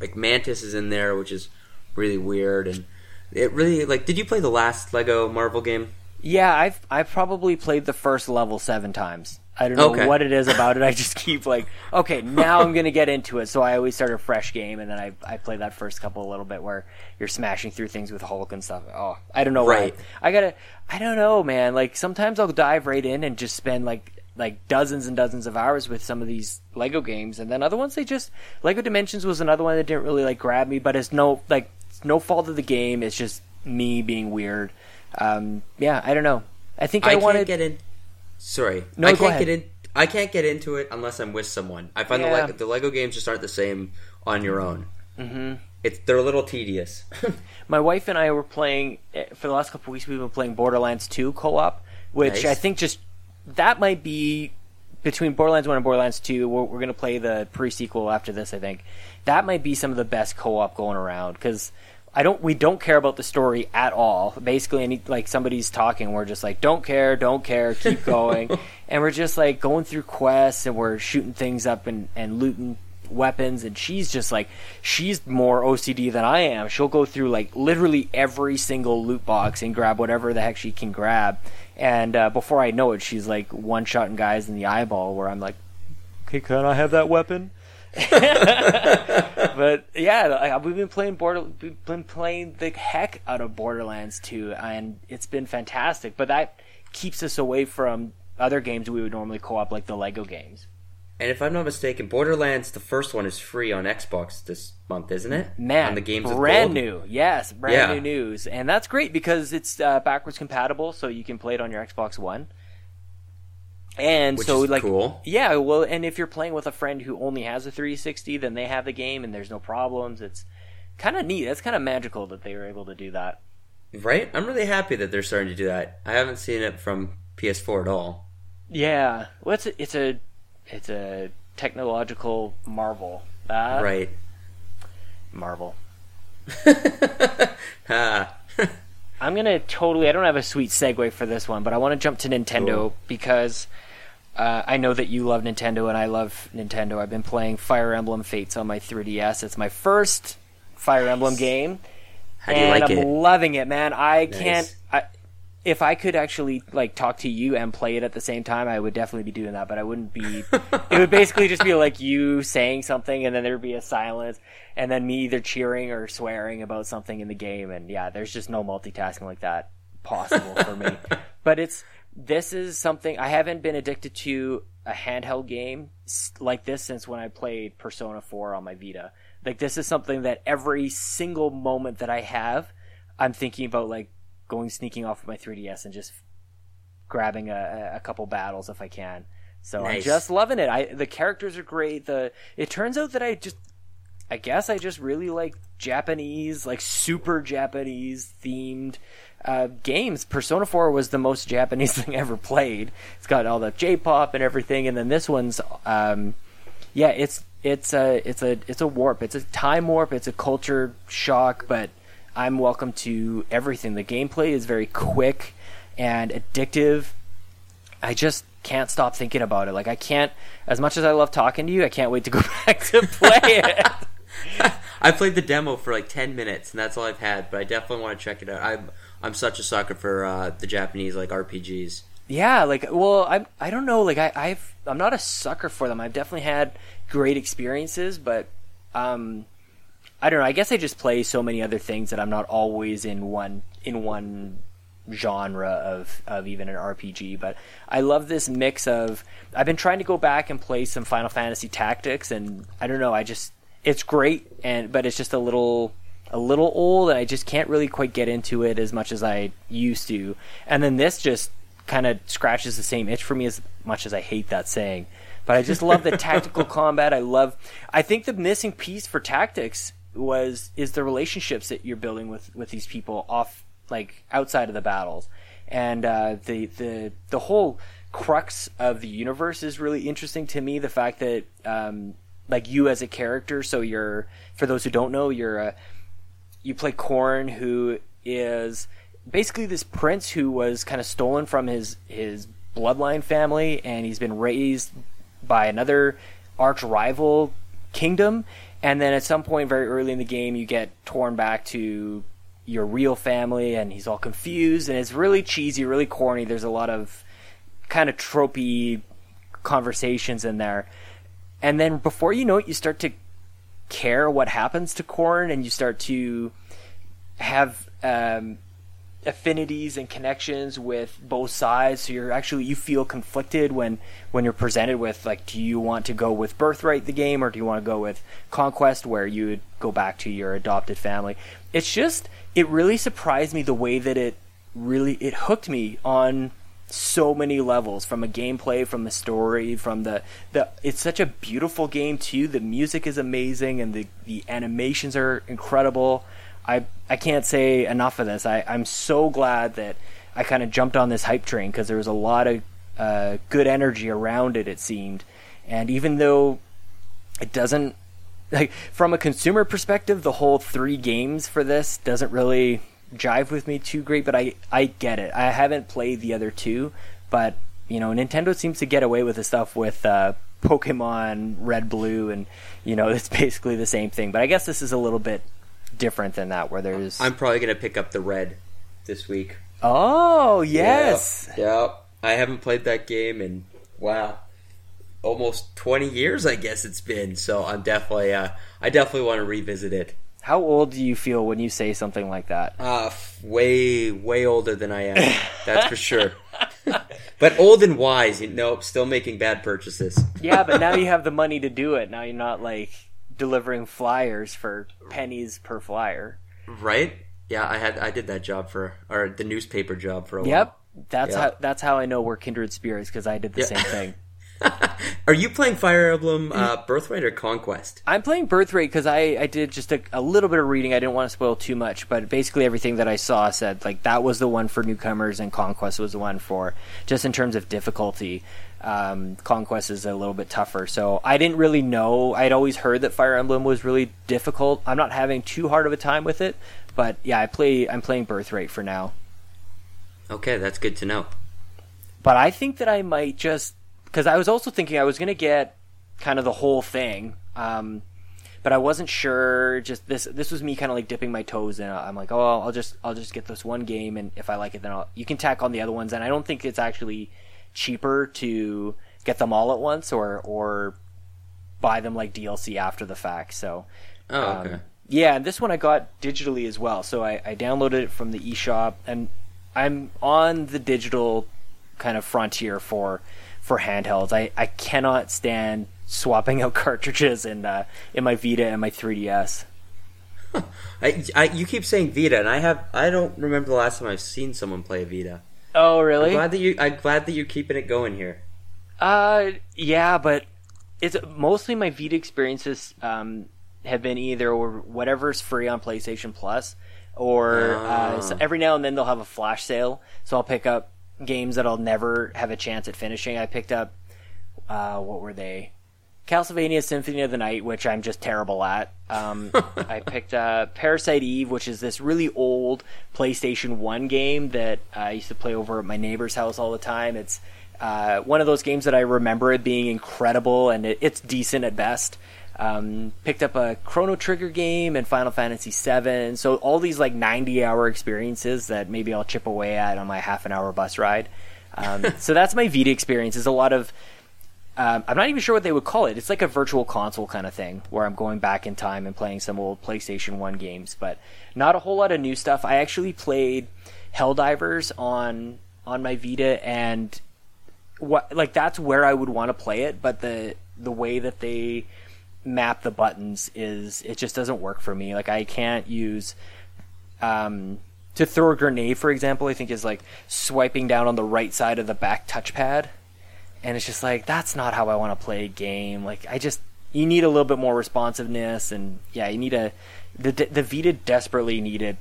Like Mantis is in there, which is really weird, and it really like. Did you play the last Lego Marvel game? Yeah, I've I've probably played the first level seven times. I don't know Okay. what it is about it. I just keep like, (laughs) okay, now I'm gonna get into it. So I always start a fresh game, and then I I play that first couple a little bit where you're smashing through things with Hulk and stuff. Oh, I don't know Right. why. I gotta. I don't know, man. Like sometimes I'll dive right in and just spend like like dozens and dozens of hours with some of these Lego games, and then other ones they just Lego Dimensions was another one that didn't really like grab me, but it's no like it's no fault of the game. It's just me being weird. Um, yeah, I don't know. I think I, I, wanted. get in. Sorry, No, I can't ahead. get in. I can't get into it unless I'm with someone. I find Yeah. the Lego, the Lego games just aren't the same on your own. Mm-hmm. It's they're a little tedious. (laughs) My wife and I were playing eh, for the last couple weeks. We've been playing Borderlands 2 co-op, which Nice. I think just that might be between Borderlands 1 and Borderlands 2. We're, we're going to play the pre-sequel after this. I think that might be some of the best co-op going around because I don't. We don't care about the story at all. Basically, any like somebody's talking, we're just like, don't care, don't care, keep (laughs) going, and we're just like going through quests and we're shooting things up and and looting weapons and she's just like she's more OCD than I am. She'll go through like literally every single loot box and grab whatever the heck she can grab. And uh, before I know it, she's like one shotting guys in the eyeball. Where I'm like, okay, can I have that weapon? (laughs) but yeah, I- we've been playing Border, we've been playing the heck out of Borderlands 2, and it's been fantastic. But that keeps us away from other games we would normally co-op, like the Lego games. and if I'm not mistaken, Borderlands the first one is free on Xbox this month, isn't it? Man, on the games brand new. Yes, brand Yeah. new news, and that's great because it's uh, backwards compatible, so you can play it on your Xbox One. And Which so, like, cool. yeah, well, and if you're playing with a friend who only has a 360, then they have the game, and there's no problems. It's kind of neat. That's kind of magical that they were able to do that. Right? I'm really happy that they're starting to do that. I haven't seen it from PS4 at all. Yeah, well, it's a, it's a it's a technological marvel. Uh, Right. marvel. (laughs) ah. (laughs) I'm gonna totally. I don't have a sweet segue for this one, but I want to jump to Nintendo Cool. because uh, I know that you love Nintendo and I love Nintendo. I've been playing Fire Emblem Fates on my 3DS. It's my first Fire Emblem game, How do you and like I'm it? loving it, man. I Nice. can't. If I could actually like talk to you and play it at the same time, I would definitely be doing that. But I wouldn't be. (laughs) it would basically just be like you saying something, and then there would be a silence, and then me either cheering or swearing about something in the game. And yeah, there's just no multitasking like that possible for me. (laughs) But it's this is something I haven't been addicted to a handheld game like this since when I played Persona 4 on my Vita. Like this is something that every single moment that I have, I'm thinking about like going sneaking off of my 3DS and just grabbing a, a couple battles if I can. So I'm just loving it. I the characters are great. The it turns out that I just I guess I just really like Japanese, like super Japanese themed uh, games. Persona 4 was the most Japanese (laughs) thing I ever played. It's got all the J-pop and everything, and then this one's, um, yeah, it's it's a it's a it's a warp. It's a time warp. It's a culture shock, but I'm welcome to everything. The gameplay is very quick and addictive. I just can't stop thinking about it. Like I can't, as much as I love talking to you, I can't wait to go (laughs) back to play it. (laughs) I played the demo for like ten minutes, and that's all I've had. But I definitely want to check it out. I'm I'm such a sucker for uh, the Japanese like RPGs. Yeah, like well, I I don't know, like I I've I'm not a sucker for them. I've definitely had great experiences, but um, I don't know. I guess I just play so many other things that I'm not always in one in one genre of of even an RPG. But I love this mix of. I've been trying to go back and play some Final Fantasy Tactics, and I don't know. I just it's great, and but it's just a little a little old, and I just can't really quite get into it as much as I used to. And then this just kind of scratches the same itch for me as much as I hate that saying. But I just love the (laughs) tactical combat. I love. I think the missing piece for tactics was is the relationships that you're building with with these people off like outside of the battles, and uh, the the the whole crux of the universe is really interesting to me. The fact that um, like you as a character, so you're for those who don't know, you're a you play Corrin who is basically this prince who was kind of stolen from his his bloodline family, and he's been raised by another arch rival kingdom. And then at some point, very early in the game, you get torn back to your real family, and he's all confused, and it's really cheesy, really corny. There's a lot of kind of tropey conversations in there. And then before you know it, you start to care what happens to Corrin, and you start to have um, affinities and connections with both sides. So you're actually you feel conflicted when when you're presented with like do you want to go with birthright the game or do you want to go with conquest where you would go back to your adopted family? It's just it really surprised me the way that it really it hooked me on so many levels from a gameplay from the story from the the it's such a beautiful game too. The music is amazing and the the animations are incredible I I can't say enough of this. I, I'm so glad that I kind of jumped on this hype train because there was a lot of uh, good energy around it. It seemed, and even though it doesn't like from a consumer perspective, the whole three games for this doesn't really jive with me too great. But I I get it. I haven't played the other two, but you know Nintendo seems to get away with the stuff with. Uh, Pokemon Red Blue, and you know (laughs) it's basically the same thing. But I guess this is a little bit different than that, where there's. I'm probably gonna pick up the red this week. Oh yes. Yep. yep. I haven't played that game in wow, almost 20 years. I guess it's been. So I'm definitely. Uh, I definitely want to revisit it. How old do you feel when you say something like that? Uh, way, way older than I am. (laughs) That's for sure. but old and wise. You know, still making bad purchases. yeah, but now you have the money to do it. Now you're not like delivering flyers for pennies per flyer. Right? Yeah, I had I did that job for or the newspaper job for a yep. while. Yep. That's yep. how that's how I know we're kindred spirits because I did the same thing. (laughs) Are you playing Fire Emblem uh, Birthright or Conquest? I'm playing Birthright because I, I did just a, a, little bit of reading. I didn't want to spoil too much, but basically everything that I saw said like that was the one for newcomers and Conquest was the one for just in terms of difficulty. Um, Conquest is a little bit tougher. So I didn't really know. I'd always heard that Fire Emblem was really difficult. I'm not having too hard of a time with it, but yeah, I play. I'm playing Birthright for now. Okay, that's good to know. But I think that I might just because I was also thinking I was going to get kind of the whole thing. Um, but I wasn't sure. Just this, this was me kind of like dipping my toes in. I'm like, oh, I'll just, I'll just get this one game, and if I like it, then I'll. You can tack on the other ones, and I don't think it's actually cheaper to get them all at once or or buy them like DLC after the fact. So, oh, okay. Um, yeah, and this one I got digitally as well. So I, I downloaded it from the eShop, and I'm on the digital kind of frontier for for handhelds. I, I cannot stand swapping (laughs) out cartridges in uh, in my Vita and my 3DS. I, I, you keep saying Vita, and I have I don't remember the last time I've seen someone play a Vita. Oh, really? I'm glad that you. I'm glad that you're keeping it going here. Uh, yeah, but it's mostly my Vita experiences. Um, have been either whatever's free on PlayStation Plus, or uh, so every now and then they'll have a flash sale. So I'll pick up games that I'll never have a chance at finishing. I picked up uh, what were they? Castlevania Symphony of the Night, which I'm just terrible at. Um, (laughs) I picked up Parasite Eve, which is this really old PlayStation 1 game that I used to play over at my neighbor's house all the time. It's uh, one of those games that I remember it being incredible, and it, it's decent at best. Um, picked up a Chrono Trigger game and Final Fantasy VII. So all these like 90 hour experiences that maybe I'll chip away at on my half an hour bus ride. Um, (laughs) so that's my Vita experience. Is a lot of um, I'm not even sure what they would call it. It's like a virtual console kind of thing where I'm going back in time and playing some old PlayStation 1 games, but not a whole lot of new stuff. I actually played Helldivers on on my Vita and what like that's where I would want to play it, but the the way that they map the buttons is it just doesn't work for me. Like I can't use um to throw a grenade for example, I think is like swiping down on the right side of the back touchpad and it's just like that's not how I want to play a game. Like I just you need a little bit more responsiveness, and yeah, you need a the the Vita desperately needed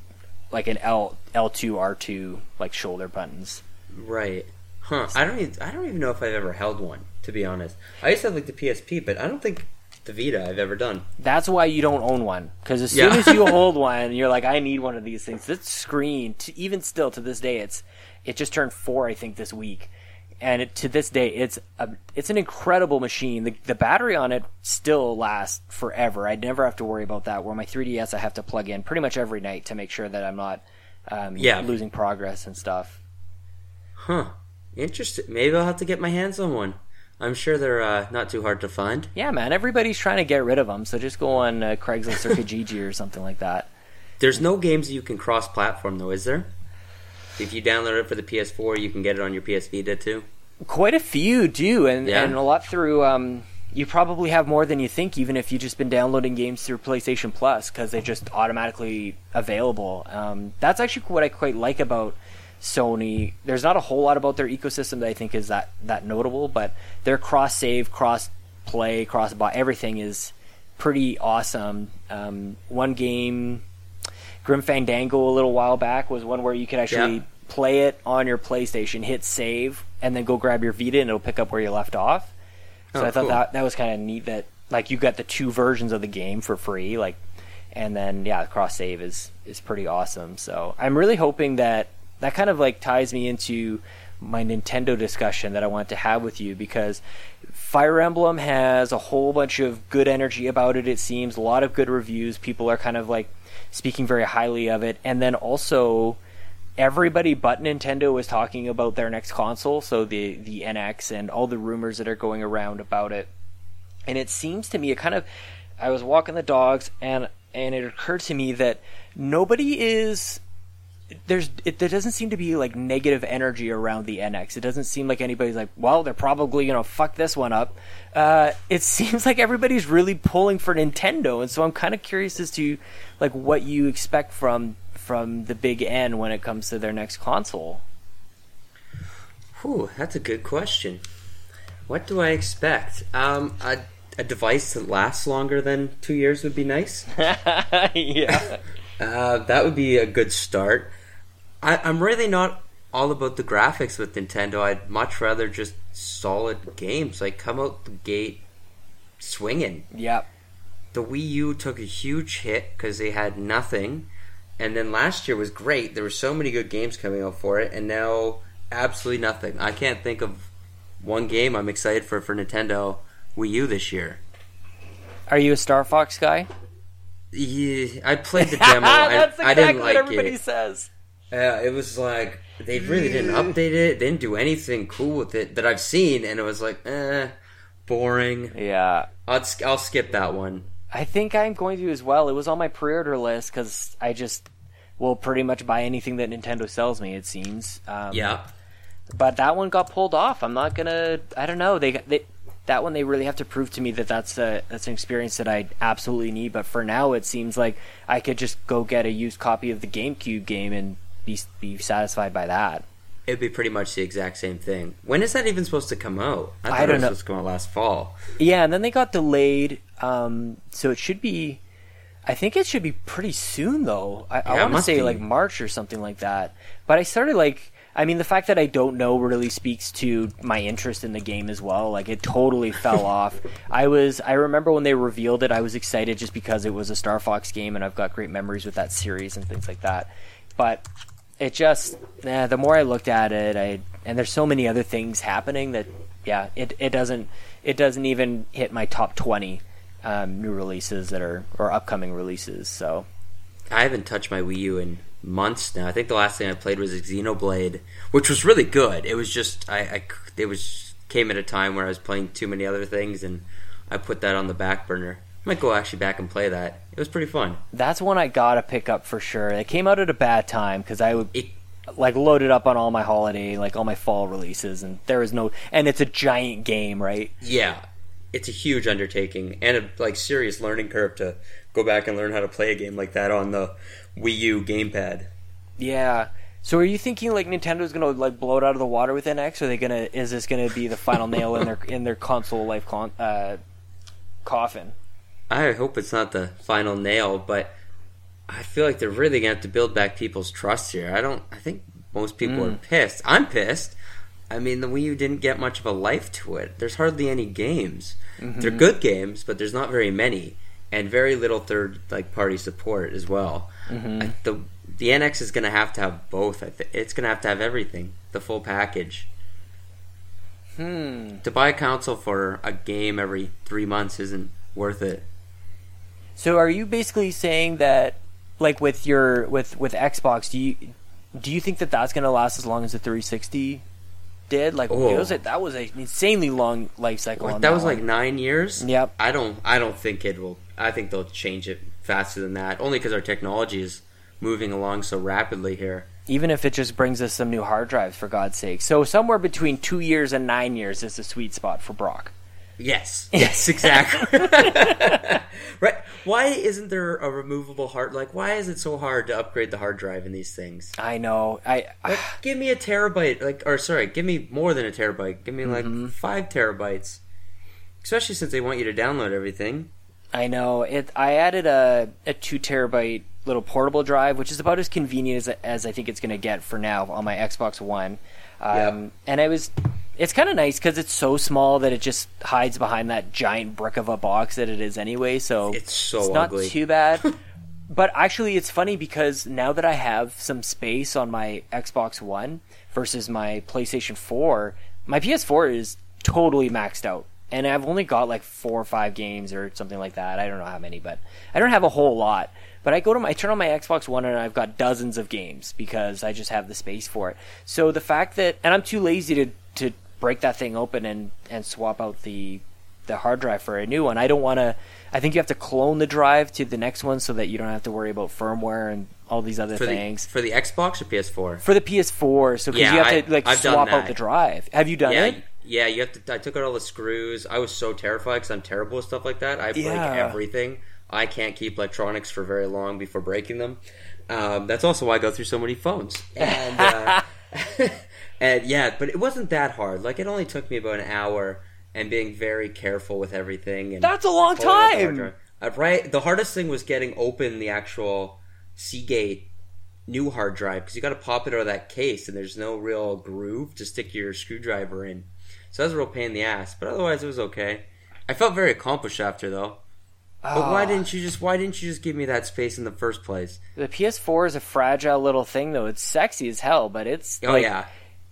like an L L two R two like shoulder buttons. Right. Huh. I don't even I don't even know if I've ever held one. To be honest, I used to have like the PSP, but I don't think the Vita I've ever done. That's why you don't own one. Because as soon Yeah. as you (laughs) hold one, you're like, I need one of these things. This screen, to, even still to this day, it's it just turned four, I think, this week, and it, to this day, it's a, it's an incredible machine. The, the battery on it still lasts forever. I never have to worry about that. Where my 3ds, I have to plug in pretty much every night to make sure that I'm not um, Yeah. losing progress and stuff. Huh. Interesting. Maybe I'll have to get my hands on one. I'm sure they're uh, not too hard to find. Yeah, man, everybody's trying to get rid of them, so just go on uh, Craigslist or Kijiji or something like that. There's no games you can cross-platform though, is there? If you download it for the PS4, you can get it on your PS Vita too. Quite a few do, and, Yeah. and a lot through. Um, you probably have more than you think, even if you've just been downloading games through PlayStation Plus, because they're just automatically available. Um, that's actually what I quite like about Sony. There's not a whole lot about their ecosystem that I think is that that notable, but their cross save, cross play, cross buy, everything is pretty awesome. Um, one game, Grim Fandango, a little while back, was one where you could actually Yeah. play it on your PlayStation, hit save, and then go grab your Vita, and it'll pick up where you left off. So Oh, I thought cool. that that was kind of neat that like you got the two versions of the game for free, like, and then yeah, cross save is is pretty awesome. So I'm really hoping that that kind of like ties me into my Nintendo discussion that I want to have with you because Fire Emblem has a whole bunch of good energy about it. It seems a lot of good reviews. People are kind of like speaking very highly of it, and then also everybody but Nintendo was talking about their next console, so the the NX and all the rumors that are going around about it. And it seems to me it kind of I was walking the dogs and and it occurred to me that nobody is there's it, there doesn't seem to be like negative energy around the NX. It doesn't seem like anybody's like, well, they're probably gonna fuck this one up. Uh, it (laughs) seems like everybody's really pulling for Nintendo, and so I'm kind of curious as to like what you expect from from the big N when it comes to their next console. Whew, that's a good question. What do I expect? Um, a, a device that lasts longer than two years would be nice. (laughs) yeah, Uh, that would be a good start. I, I'm really not all about the graphics with Nintendo. I'd much rather just solid games. Like come out the gate swinging. yeah. The Wii U took a huge hit because they had nothing, and then last year was great. There were so many good games coming out for it, and now absolutely nothing. I can't think of one game I'm excited for for Nintendo Wii U this year. Are you a Star Fox guy? Yeah, I played the (laughs) demo. I, That's I exactly didn't what like everybody it. says. Uh, it was like they really didn't update it. They didn't do anything cool with it that I've seen, and it was like, eh, boring. Yeah, I'll, I'll skip that one. I think I'm going to as well. It was on my pre-order list because I just will pretty much buy anything that Nintendo sells me. It seems. Um, Yeah, but that one got pulled off. I'm not gonna. I don't know. They, they that one they really have to prove to me that that's a that's an experience that I absolutely need. But for now, it seems like I could just go get a used copy of the GameCube game and be be satisfied by that. it'd be pretty much the exact same thing. When is that even supposed to come out? I thought I it don't was know. supposed to come out last fall. Yeah, and then they got delayed. Um, so it should be. I think it should be pretty soon though. I, I Yeah, it want to say be. like March or something like that. But I started like I mean the fact that I don't know really speaks to my interest in the game as well. Like it totally fell (laughs) off. I was I remember when they revealed it I was excited just because it was a Star Fox game and I've got great memories with that series and things like that. But it just eh, the more I looked at it, I and there's so many other things happening that yeah, it it doesn't it doesn't even hit my top 20 um, new releases that are or upcoming releases. So I haven't touched my Wii U in months now. I think the last thing I played was Xenoblade, which was really good. It was just I, it was came at a time where I was playing too many other things, and I put that on the back burner. I might go actually back and play that. It was pretty fun. that's one I gotta pick up for sure. It came out at a bad time because I would It like loaded up on all my holiday, like all my fall releases, and there was no. And it's a giant game, right? yeah, it's a huge undertaking and a like serious learning curve to go back and learn how to play a game like that on the Wii U gamepad. Yeah. So are you thinking like Nintendo's gonna like blow it out of the water with NX? Or are they gonna? Is this gonna be the final nail in their in their console life con- uh, coffin? I hope it's not the final nail, but I feel like they're really gonna have to build back people's trust here. I don't. I think most people are pissed. I'm pissed. I mean, the Wii U didn't get much of a life to it. There's hardly any games. They're good games, but there's not very many, and very little third like party support as well. I, the the NX is gonna have to have both. I th- it's gonna have to have everything, the full package. Hmm. To buy a console for a game every three months isn't worth it. So are you basically saying that, like with your with with Xbox, do you do you think that that's gonna last as long as the 360 did? Like Oh. it was a, that was an insanely long life cycle. Like, on that that was one. like nine years. Yep. I don't. I don't think it will. I think they'll change it faster than that. Only because our technology is moving along so rapidly here. even if it just brings us some new hard drives for God's sake. So somewhere between two years and nine years is the sweet spot for Brock. Yes. (laughs) Yes. Exactly. (laughs) right. Why isn't there a removable hard? Like, why is it so hard to upgrade the hard drive in these things? I know. I Like, ah. give me a terabyte. Like, or sorry, give me more than a terabyte. Give me like mm-hmm. five terabytes. Especially since they want you to download everything. I know it. I added a a two terabyte little portable drive, which is about as convenient as as I think it's going to get for now on my Xbox One. Um, Yeah. And I was, it's kind of nice because it's so small that it just hides behind that giant brick of a box that it is anyway. So It's so it's not ugly. too bad. (laughs) but actually, it's funny because now that I have some space on my Xbox One versus my PlayStation 4, my PS4 is totally maxed out. And I've only got like four or five games or something like that. I don't know how many, but I don't have a whole lot. But I go to my I turn on my Xbox One and I've got dozens of games because I just have the space for it. So the fact that and I'm too lazy to to break that thing open and and swap out the the hard drive for a new one. I don't want to. I think you have to clone the drive to the next one so that you don't have to worry about firmware and all these other For things the for the Xbox or PS4. for the PS4. So because Yeah, you have I- to like I've swap out the drive. Have you done yeah, it? Yeah. You have to. I took out all the screws. I was so terrified because I'm terrible with stuff like that. I break Yeah. everything. I can't keep electronics for very long before breaking them. Um, that's also why I go through so many phones. And uh, (laughs) and yeah, but it wasn't that hard. Like it only took me about an hour and being very careful with everything. And That's a long out the time. Uh, right. The hardest thing was getting open the actual Seagate new hard drive because you got to pop it out of that case, and there's no real groove to stick your screwdriver in. So that was a real pain in the ass. But otherwise, it was okay. I felt very accomplished after though. But why Ah. didn't you just Why didn't you just give me that space in the first place? The PS4 is a fragile little thing, though. It's sexy as hell, but it's Oh like, yeah,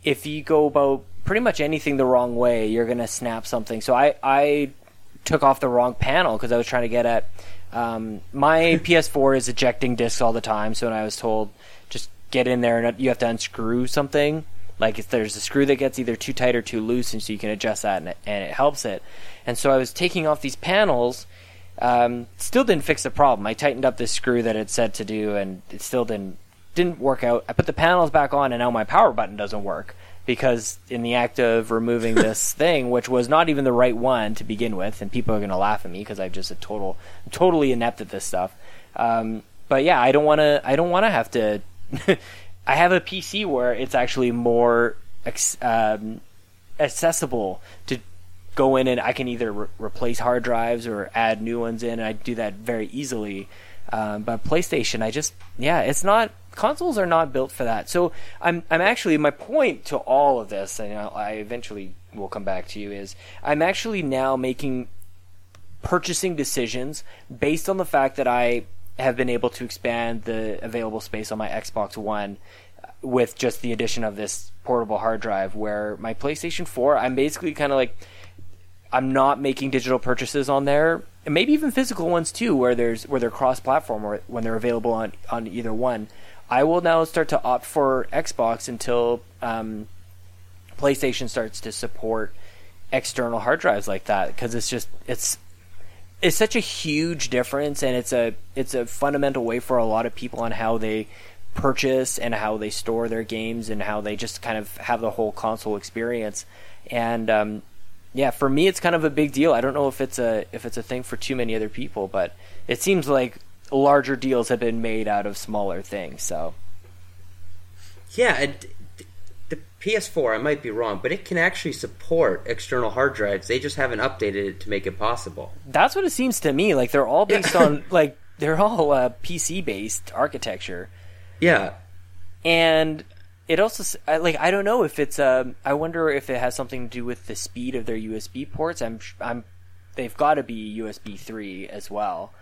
if you go about pretty much anything the wrong way, you're gonna snap something. So I I took off the wrong panel because I was trying to get at um, my (laughs) PS4 is ejecting discs all the time. So when I was told just get in there and you have to unscrew something, like if there's a screw that gets either too tight or too loose, and so you can adjust that and it, and it helps it. And so I was taking off these panels. Um, still didn't fix the problem. I tightened up this screw that it said to do, and it still didn't didn't work out. I put the panels back on, and now my power button doesn't work because in the act of removing (laughs) this thing, which was not even the right one to begin with, and people are going to laugh at me because I'm just a total, totally inept at this stuff. Um, but yeah, I don't want to. I don't want to have to. (laughs) I have a PC where it's actually more um, accessible to go in and I can either re- replace hard drives or add new ones in, and I do that very easily. Um, but PlayStation, I just yeah, it's not consoles are not built for that. So I'm I'm actually my point to all of this, and I eventually will come back to you is I'm actually now making purchasing decisions based on the fact that I have been able to expand the available space on my Xbox One with just the addition of this portable hard drive where my PlayStation 4 I'm basically kind of like I'm not making digital purchases on there. And maybe even physical ones too where there's where they're cross platform or when they're available on on either one. I will now start to opt for Xbox until um, PlayStation starts to support external hard drives like that because it's just it's it's such a huge difference and it's a it's a fundamental way for a lot of people on how they purchase and how they store their games and how they just kind of have the whole console experience. And um, yeah for me it's kind of a big deal. I don't know if it's a if it's a thing for too many other people but it seems like larger deals have been made out of smaller things so. Yeah and the ps4 i might be wrong but it can actually support external hard drives they just haven't updated it to make it possible that's what it seems to me like they're all based on (laughs) like they're all uh, pc based architecture yeah. And it also like I don't know if it's um I wonder if it has something to do with the speed of their USB ports. I'm I'm they've got to be USB 3 as well.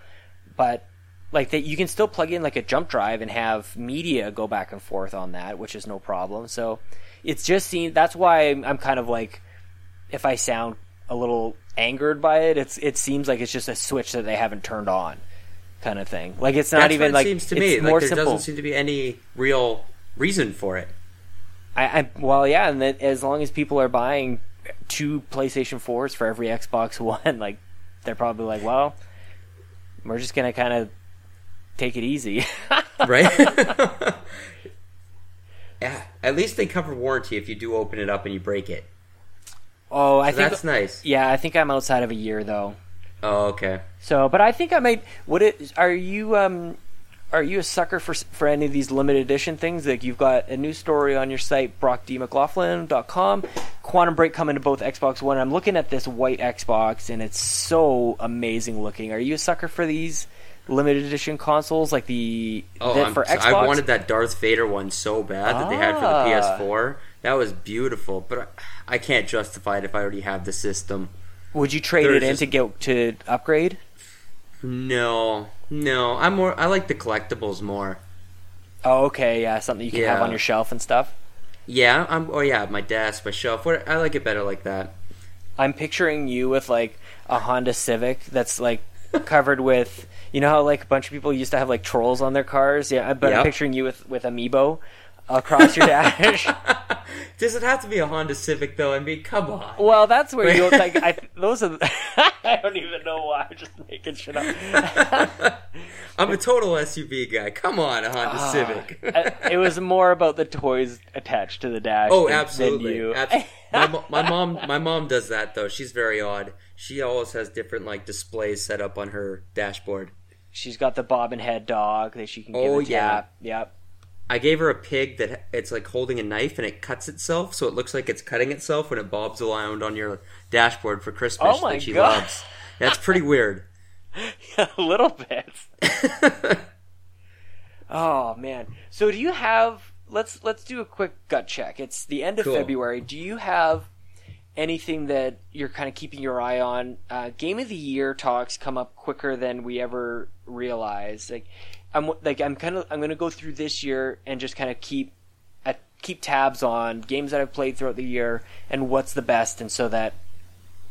But like that you can still plug in like a jump drive and have media go back and forth on that, which is no problem. So it's just seen that's why I'm, I'm kind of like if I sound a little angered by it, it's it seems like it's just a switch that they haven't turned on kind of thing. Like it's not That's even what like it seems to it's me. more Like there simple. doesn't seem to be any real reason for it. I, I well, yeah, and that as long as people are buying two PlayStation fours for every Xbox (laughs) One, like they're probably like, well, we're just gonna kind of take it easy. (laughs) right? (laughs) yeah. At least they cover warranty if you do open it up and you break it. oh, I So think that's nice. yeah, I think I'm outside of a year though. Oh, okay. So, but I think I might. Would it? Are you um? Are you a sucker for for any of these limited edition things? Like you've got a new story on your site, brockdmclaughlin.com. Quantum Break coming to both Xbox One. I'm looking at this white Xbox, and it's so amazing looking. Are you a sucker for these limited edition consoles, like the Oh, that for Xbox? I wanted that Darth Vader one so bad that they had for the Ah. PS4. That was beautiful, but I, I can't justify it if I already have the system. Would you trade They're it in just- to get to upgrade? No, no. I'm more. I like the collectibles more. Oh, okay, yeah, something you can have on your shelf and stuff. Yeah, I'm. Oh yeah, my desk, my shelf. What I like it better like that. I'm picturing you with like a Honda Civic that's like covered with you know how like a bunch of people used to have like trolls on their cars. Yeah, but I'm picturing you with with amiibo across your dash. (laughs) (laughs) Does it have to be a Honda Civic though? I mean, come on. well, that's where you like. (laughs) I, those are. The, I don't even know why. I'm just making shit up. I'm a total SUV guy. Come on, a Honda Ah, Civic. It was more about the toys attached to the dash. oh, than- than absolutely. you. Abs- my, my mom, my mom does that though. She's very odd. She always has different like displays set up on her dashboard. She's got the bob and head dog that she can give Oh, a yeah. tap. Yep. I gave her a pig that it's like holding a knife and it cuts itself, so it looks like it's cutting itself when it bobs around on your dashboard for Christmas Oh my that she God. loves. That's pretty weird. (laughs) (laughs) a little bit. (laughs) Oh man. So do you have let's let's do a quick gut check. It's the end of Cool. February. Do you have anything that you're kind of keeping your eye on? Uh, Game of the year talks come up quicker than we ever realize. Like I'm like I'm kind of I'm going to go through this year and just kind of keep at, keep tabs on games that I've played throughout the year and what's the best and so that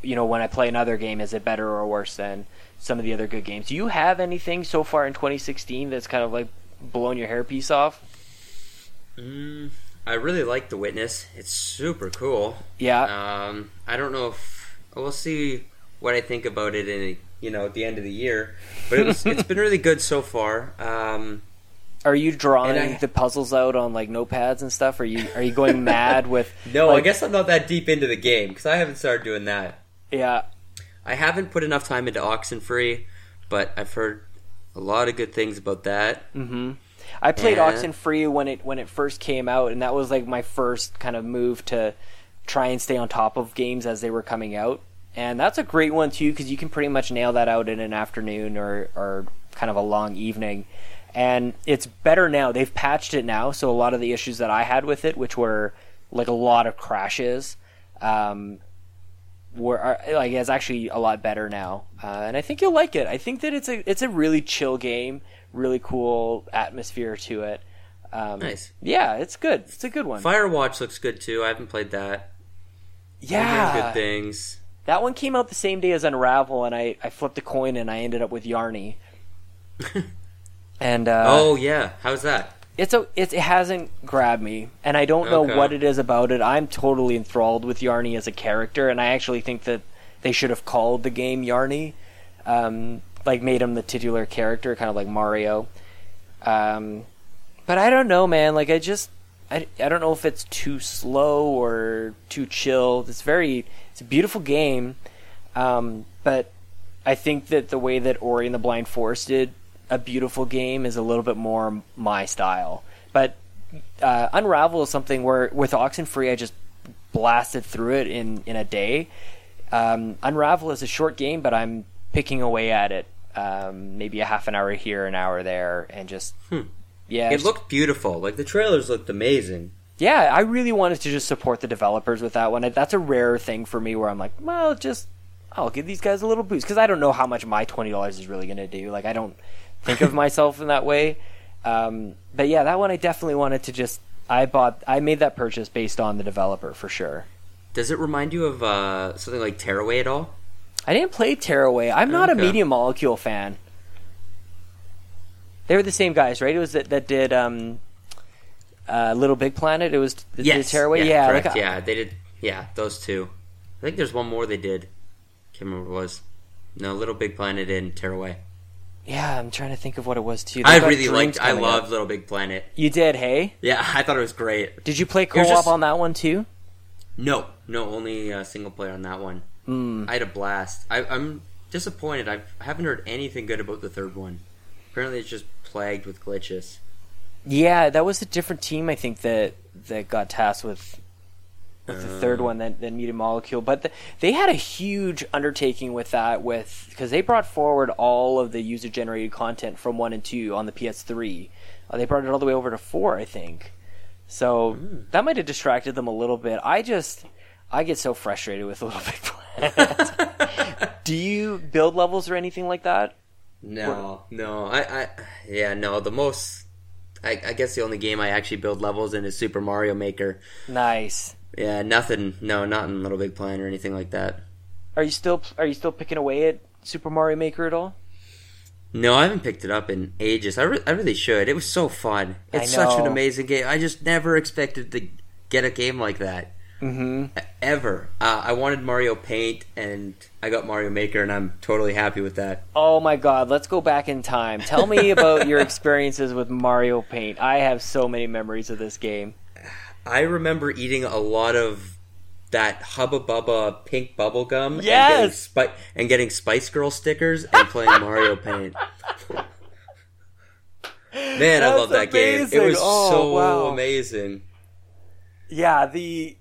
you know when I play another game is it better or worse than some of the other good games. Do you have anything so far in 2016 that's kind of like blown your hairpiece off? Mm, I really like The Witness. It's super cool. Yeah. Um, I don't know if we'll see what I think about it in you know at the end of the year, but it was, it's been really good so far. Um, Are you drawing I- the puzzles out on like notepads and stuff? Are you are you going mad (laughs) with? no, I guess I'm not that deep into the game because I haven't started doing that. Yeah. I haven't put enough time into Oxenfree, but I've heard a lot of good things about that. hmm I played Yeah. Oxenfree when it when it first came out, and that was like my first kind of move to try and stay on top of games as they were coming out. And that's a great one too because you can pretty much nail that out in an afternoon or or kind of a long evening. And it's better now. They've patched it now, so a lot of the issues that I had with it, which were like a lot of crashes, um, were are, like it's actually a lot better now, uh, and I think you'll like it. I think that it's a it's a really chill game, really cool atmosphere to it. Um, Nice. Yeah, it's good. It's a good one. Firewatch looks good too. I haven't played that. Yeah, good things. that one came out the same day as Unravel, and I I flipped a coin and I ended up with Yarny. (laughs) and uh, oh yeah, how's that? it's a it, it hasn't grabbed me and i don't know Okay. what it is about it i'm totally enthralled with yarny as a character and i actually think that they should have called the game yarny um, like made him the titular character kind of like mario um, but i don't know man like i just I, I don't know if it's too slow or too chill it's very it's a beautiful game um, but I think that the way that Ori and the Blind Forest did a beautiful game is a little bit more my style. But uh, Unravel is something where with Oxenfree I just blasted through it in in a day. Um, Unravel is a short game, but I'm picking away at it. Um, maybe a half an hour here, an hour there, and just yeah, It just- looked beautiful. Like the trailers looked amazing. yeah, I really wanted to just support the developers with that one. That's a rare thing for me where I'm like, well, just I'll give these guys a little boost because I don't know how much my twenty dollars is really going to do. Like I don't think of (laughs) myself in that way. Um, but yeah, that one I definitely wanted to just. I bought. I made that purchase based on the developer for sure. Does it remind you of uh, something like Tearaway at all? I didn't play Tearaway. I'm not a Okay. Media Molecule fan. They were the same guys, right? It was that that did um, uh, Little Big Planet. It was that did Tearaway. Yeah, Yeah, correct. like, yeah, they did. Yeah, those two. I think there's one more they did. Can't remember what it was. No, Little Big Planet and Tearaway. Yeah, I'm trying to think of what it was too. They I really liked. I up. loved Little Big Planet. You did, hey? Yeah, (laughs) I thought it was great. Did you play co-op just- on that one too? No, no, only uh, single player on that one. Mm. I had a blast. I, I'm disappointed. I've, I haven't heard anything good about the third one. Apparently, it's just plagued with glitches. Yeah, that was a different team. I think that that got tasked with with the third Uh. one than, than Media Molecule, but the, they had a huge undertaking with that. With because they brought forward all of the user generated content from one and two on the PS3. Uh, they brought it all the way over to four, I think. So that might have distracted them a little bit. I just I get so frustrated with Little (laughs) Big Planet. (laughs) Do you build levels or anything like that? No, no, I, I, yeah, no. The most, I, I guess the only game I actually build levels in is Super Mario Maker. Nice. Yeah, nothing. No, not in Little Big Planet or anything like that. Are you still are you still picking away at Super Mario Maker at all? No, I haven't picked it up in ages. I, re- I really should. It was so fun. I It's such an amazing game. I just never expected to get a game like that. Mm-hmm. Ever. Uh, I wanted Mario Paint, and I got Mario Maker, and I'm totally happy with that. Oh my god, let's go back in time. Tell me (laughs) about your experiences with Mario Paint. I have so many memories of this game. I remember eating a lot of that Hubba Bubba pink bubble gum and, getting Yes! Spi- and getting Spice Girl stickers and playing (laughs) Mario Paint. Man, I love that game. It was Oh, so wow. amazing. Yeah, the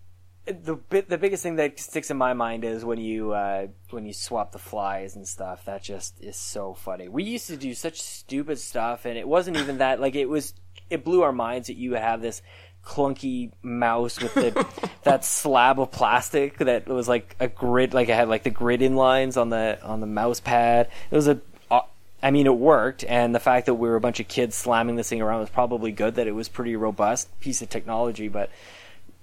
the bit the biggest thing that sticks in my mind is when you uh, when you swap the flies and stuff. That just is so funny. We used to do such stupid stuff, and it wasn't even that. Like it was, it blew our minds that you would have this clunky mouse with the (laughs) that slab of plastic that was like a grid, like it had like the grid in lines on the on the mouse pad. It was a uh, mean, it worked, and the fact that we were a bunch of kids slamming this thing around was probably good. That it was pretty robust piece of technology, but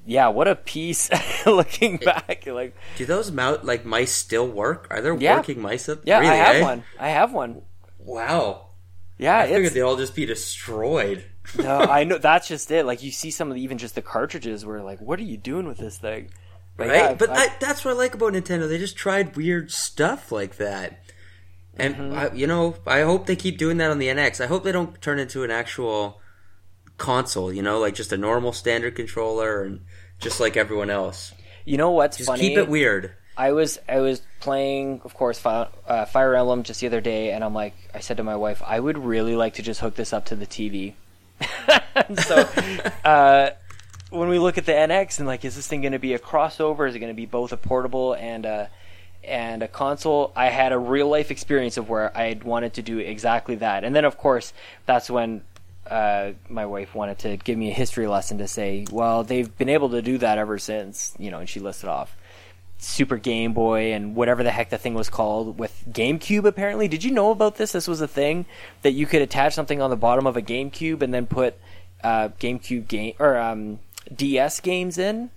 yeah, what a piece! (laughs) looking back, like, Do those mou- like mice still work? Are there Yeah. working mice? Up- yeah, really, I have eh? one. I have one. Wow. Yeah, I figured they'd all just be destroyed. (laughs) no, I know (laughs) that's just it. Like you see some of the, even just the cartridges, where like, what are you doing with this thing? But right? yeah, but I- I, that's what I like about Nintendo. They just tried weird stuff like that. And Mm-hmm. I, you know, I hope they keep doing that on the NX. I hope they don't turn into an actual console. You know, like just a normal standard controller and just like everyone else. you know what's Just funny? keep it weird. I was I was playing, of course, Fire, uh, Fire Emblem just the other day, and I'm like, I said to my wife, I would really like to just hook this up to the TV. (laughs) So, (laughs) uh, when we look at the NX and like, is this thing going to be a crossover? Is it going to be both a portable and a and a console, I had a real life experience of where I had wanted to do exactly that. And then, of course, that's when uh, my wife wanted to give me a history lesson to say, well, they've been able to do that ever since, you know, and she listed off Super Game Boy and whatever the heck the thing was called with GameCube. Apparently, did you know about this? This was a thing that you could attach something on the bottom of a GameCube and then put uh, GameCube game or um, DS games in.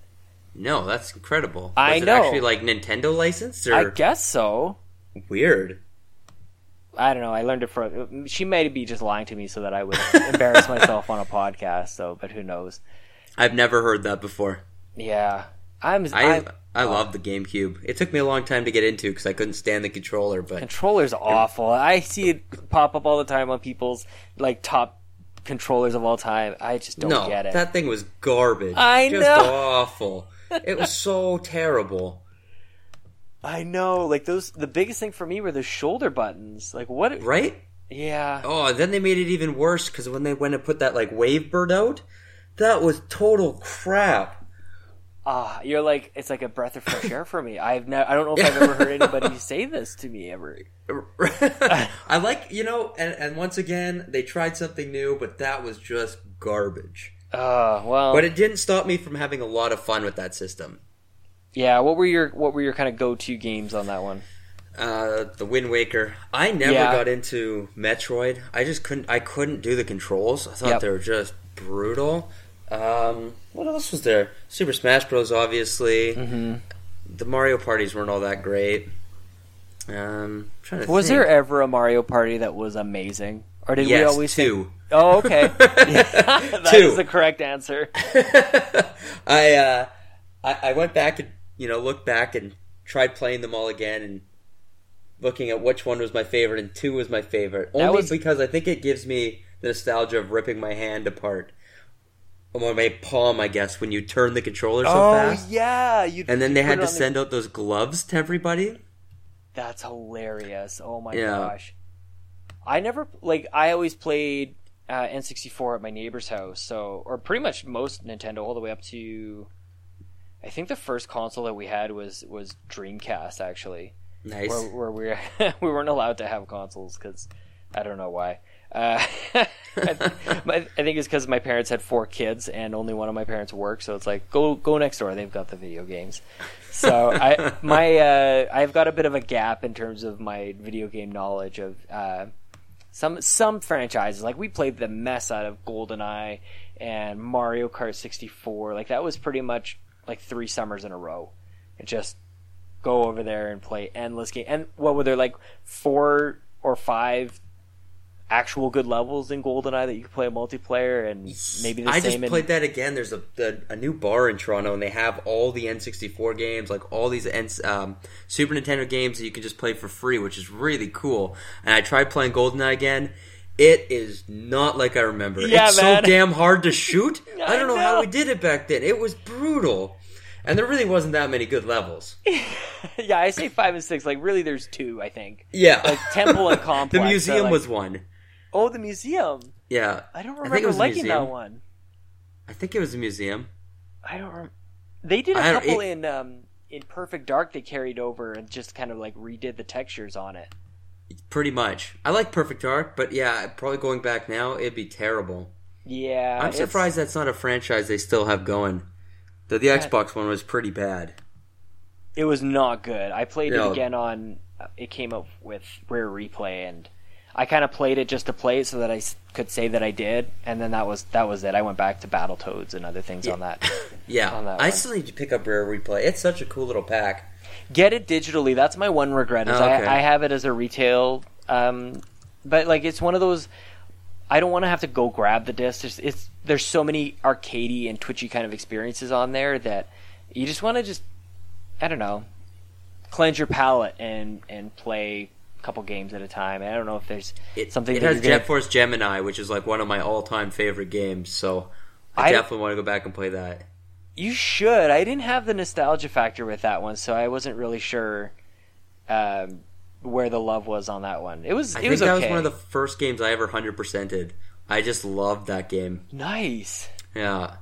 No, that's incredible. I Was it know. actually like Nintendo licensed or I guess so. weird? I don't know. I learned it from. She may be just lying to me so that I would embarrass myself on a podcast. So, but who knows? I've never heard that before. Yeah, I'm. I I'm I love the GameCube. It took me a long time to get into because I couldn't stand the controller, but controller's awful. I see it pop up all the time on people's like top controllers of all time. I just don't no, get it. that thing was garbage. I Just know. awful. It was so terrible. I know. Like those, the biggest thing for me were the shoulder buttons. Like what? Right? Yeah. Oh, then they made it even worse because when they went and put that like WaveBird out, that was total crap. Ah, you're like it's like a breath of fresh air for me. (laughs) I've ne- I don't know if I've ever heard anybody (laughs) say this to me ever. (laughs) I like you know, and, and once again they tried something new, but that was just garbage. Uh, well, But it didn't stop me from having a lot of fun with that system. Yeah. What were your what were your kind of go to games on that one? Uh, the Wind Waker. I never Yeah. got into Metroid. I just couldn't. I couldn't do the controls. I thought Yep. they were just brutal. Um, what else was there? Super Smash Bros. Obviously. Mm-hmm. The Mario parties weren't all that great. Um, trying to Was think. there ever a Mario Party that was amazing, or did we Yes, always think- two. Oh, okay. (laughs) (laughs) that is Two. the correct answer. (laughs) I uh, I, I went back and you know looked back and tried playing them all again and looking at which one was my favorite and two was my favorite That only was- because I think it gives me the nostalgia of ripping my hand apart or my palm I guess when you turn the controller so fast. oh fast yeah, you. and then they had to on the- send out those gloves to everybody That's hilarious. Oh my Yeah. gosh. I never like I always played uh, N64 at my neighbor's house, so or pretty much most Nintendo all the way up to I think the first console that we had was was Dreamcast actually. nice Where, where we (laughs) we weren't allowed to have consoles cuz I don't know why. Uh, (laughs) I, my- I think it's because my parents had four kids and only one of my parents worked, so it's like go go next door. They've got the video games. So (laughs) I my uh, I've got a bit of a gap in terms of my video game knowledge of uh, some some franchises. Like we played the mess out of GoldenEye and Mario Kart 64. Like that was pretty much like three summers in a row. and just go over there and play endless game. And what were there like four or five actual good levels in GoldenEye that you could play multiplayer and maybe the I same just in played that again. There's a, a a new bar in Toronto, and they have all the N64 games, like all these N, um, Super Nintendo games that you can just play for free, which is really cool. And I tried playing GoldenEye again. It is not like I remember. Yeah, it's man. so damn hard to shoot. (laughs) I, I don't know, know. how we did it back then. It was brutal, and there really wasn't that many good levels. (laughs) yeah, I say five and six. Like really, there's two. I think. Yeah, Like Temple and (laughs) Complex. the museum like- was one. Oh, the museum. Yeah, I don't I think it remember was liking that one. I think it was a museum. I don't. Rem- they did a couple it- in um in Perfect Dark. They carried over and just kind of like redid the textures on it. Pretty much. I like Perfect Dark, but yeah, probably going back now, it'd be terrible. Yeah, I'm it's- surprised that's not a franchise they still have going. The, the Xbox one was pretty bad. It was not good. I played it again on. uh, It came up with Rare Replay, and I kind of played it just to play it so that I could say that I did, and then that was that was it. I went back to Battletoads and other things on that. (laughs) Yeah, On that I one. still need to pick up Rare Replay. It's such a cool little pack. Get it digitally. That's my one regret. Is Oh, okay. I, I have it as a retail, um, but like it's one of those. I don't want to have to go grab the disc. There's, it's there's so many arcadey and twitchy kind of experiences on there that you just want to just I don't know cleanse your palate and and play a couple games at a time. And I don't know if there's It, something it that has you're gonna- Jet Force Gemini, which is like one of my all-time favorite games. So I, I- definitely want to go back and play that. You should. I didn't have the nostalgia factor with that one, so I wasn't really sure um, where the love was on that one. It was. I it think was that okay. was one of the first games I ever hundred percented. I just loved that game. nice. Yeah,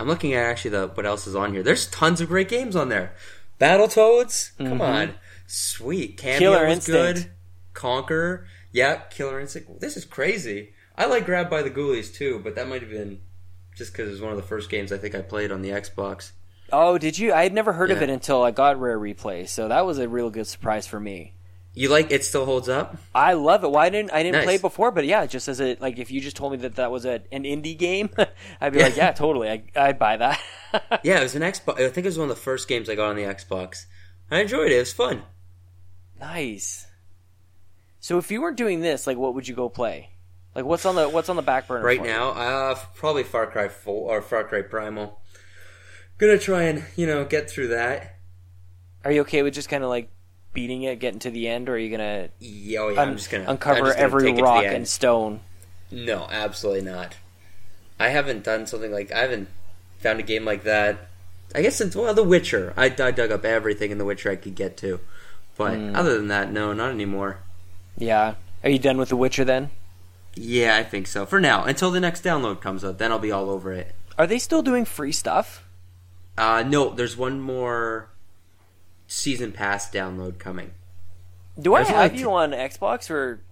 I'm looking at actually the what else is on here. There's tons of great games on there. Battletoads? Come on. Sweet. Kameo Mm-hmm. Killer was Instinct. good. Conker. Yeah, Killer Instinct. This is crazy. I like Grab by the Ghoulies too, but that might have been just because it was one of the first games I think I played on the Xbox. Oh, did you? I had never heard of it until I got Rare Replay, so that was a real good surprise for me. You like it still holds up? I love it. Why didn't I didn't Nice. play it before? But yeah, just as a like, if you just told me that that was a, an indie game, (laughs) I'd be like, yeah, totally, I, I'd buy that. (laughs) Yeah, it was an Xbox. I think it was one of the first games I got on the Xbox. I enjoyed it. It was fun. nice. So if you weren't doing this, like, what would you go play? Like, what's on the what's on the back burner Right now, uh, probably Far Cry 4 or Far Cry Primal. Gonna try and, you know, get through that. Are you okay with just kind of like beating it, getting to the end, or are you gonna Yeah, oh yeah, un- I'm just gonna uncover just gonna every take it to the rock and stone? No, absolutely not. I haven't done something like I haven't found a game like that. I guess since well, The Witcher, I, I dug up everything in The Witcher I could get to, but Hmm. other than that, no, not anymore. Yeah. Are you done with The Witcher then? Yeah, I think so for now. Until the next download comes out, then I'll be all over it. Are they still doing free stuff? Uh, no, there's one more season pass download coming. Do I There's have only you t- on Xbox or?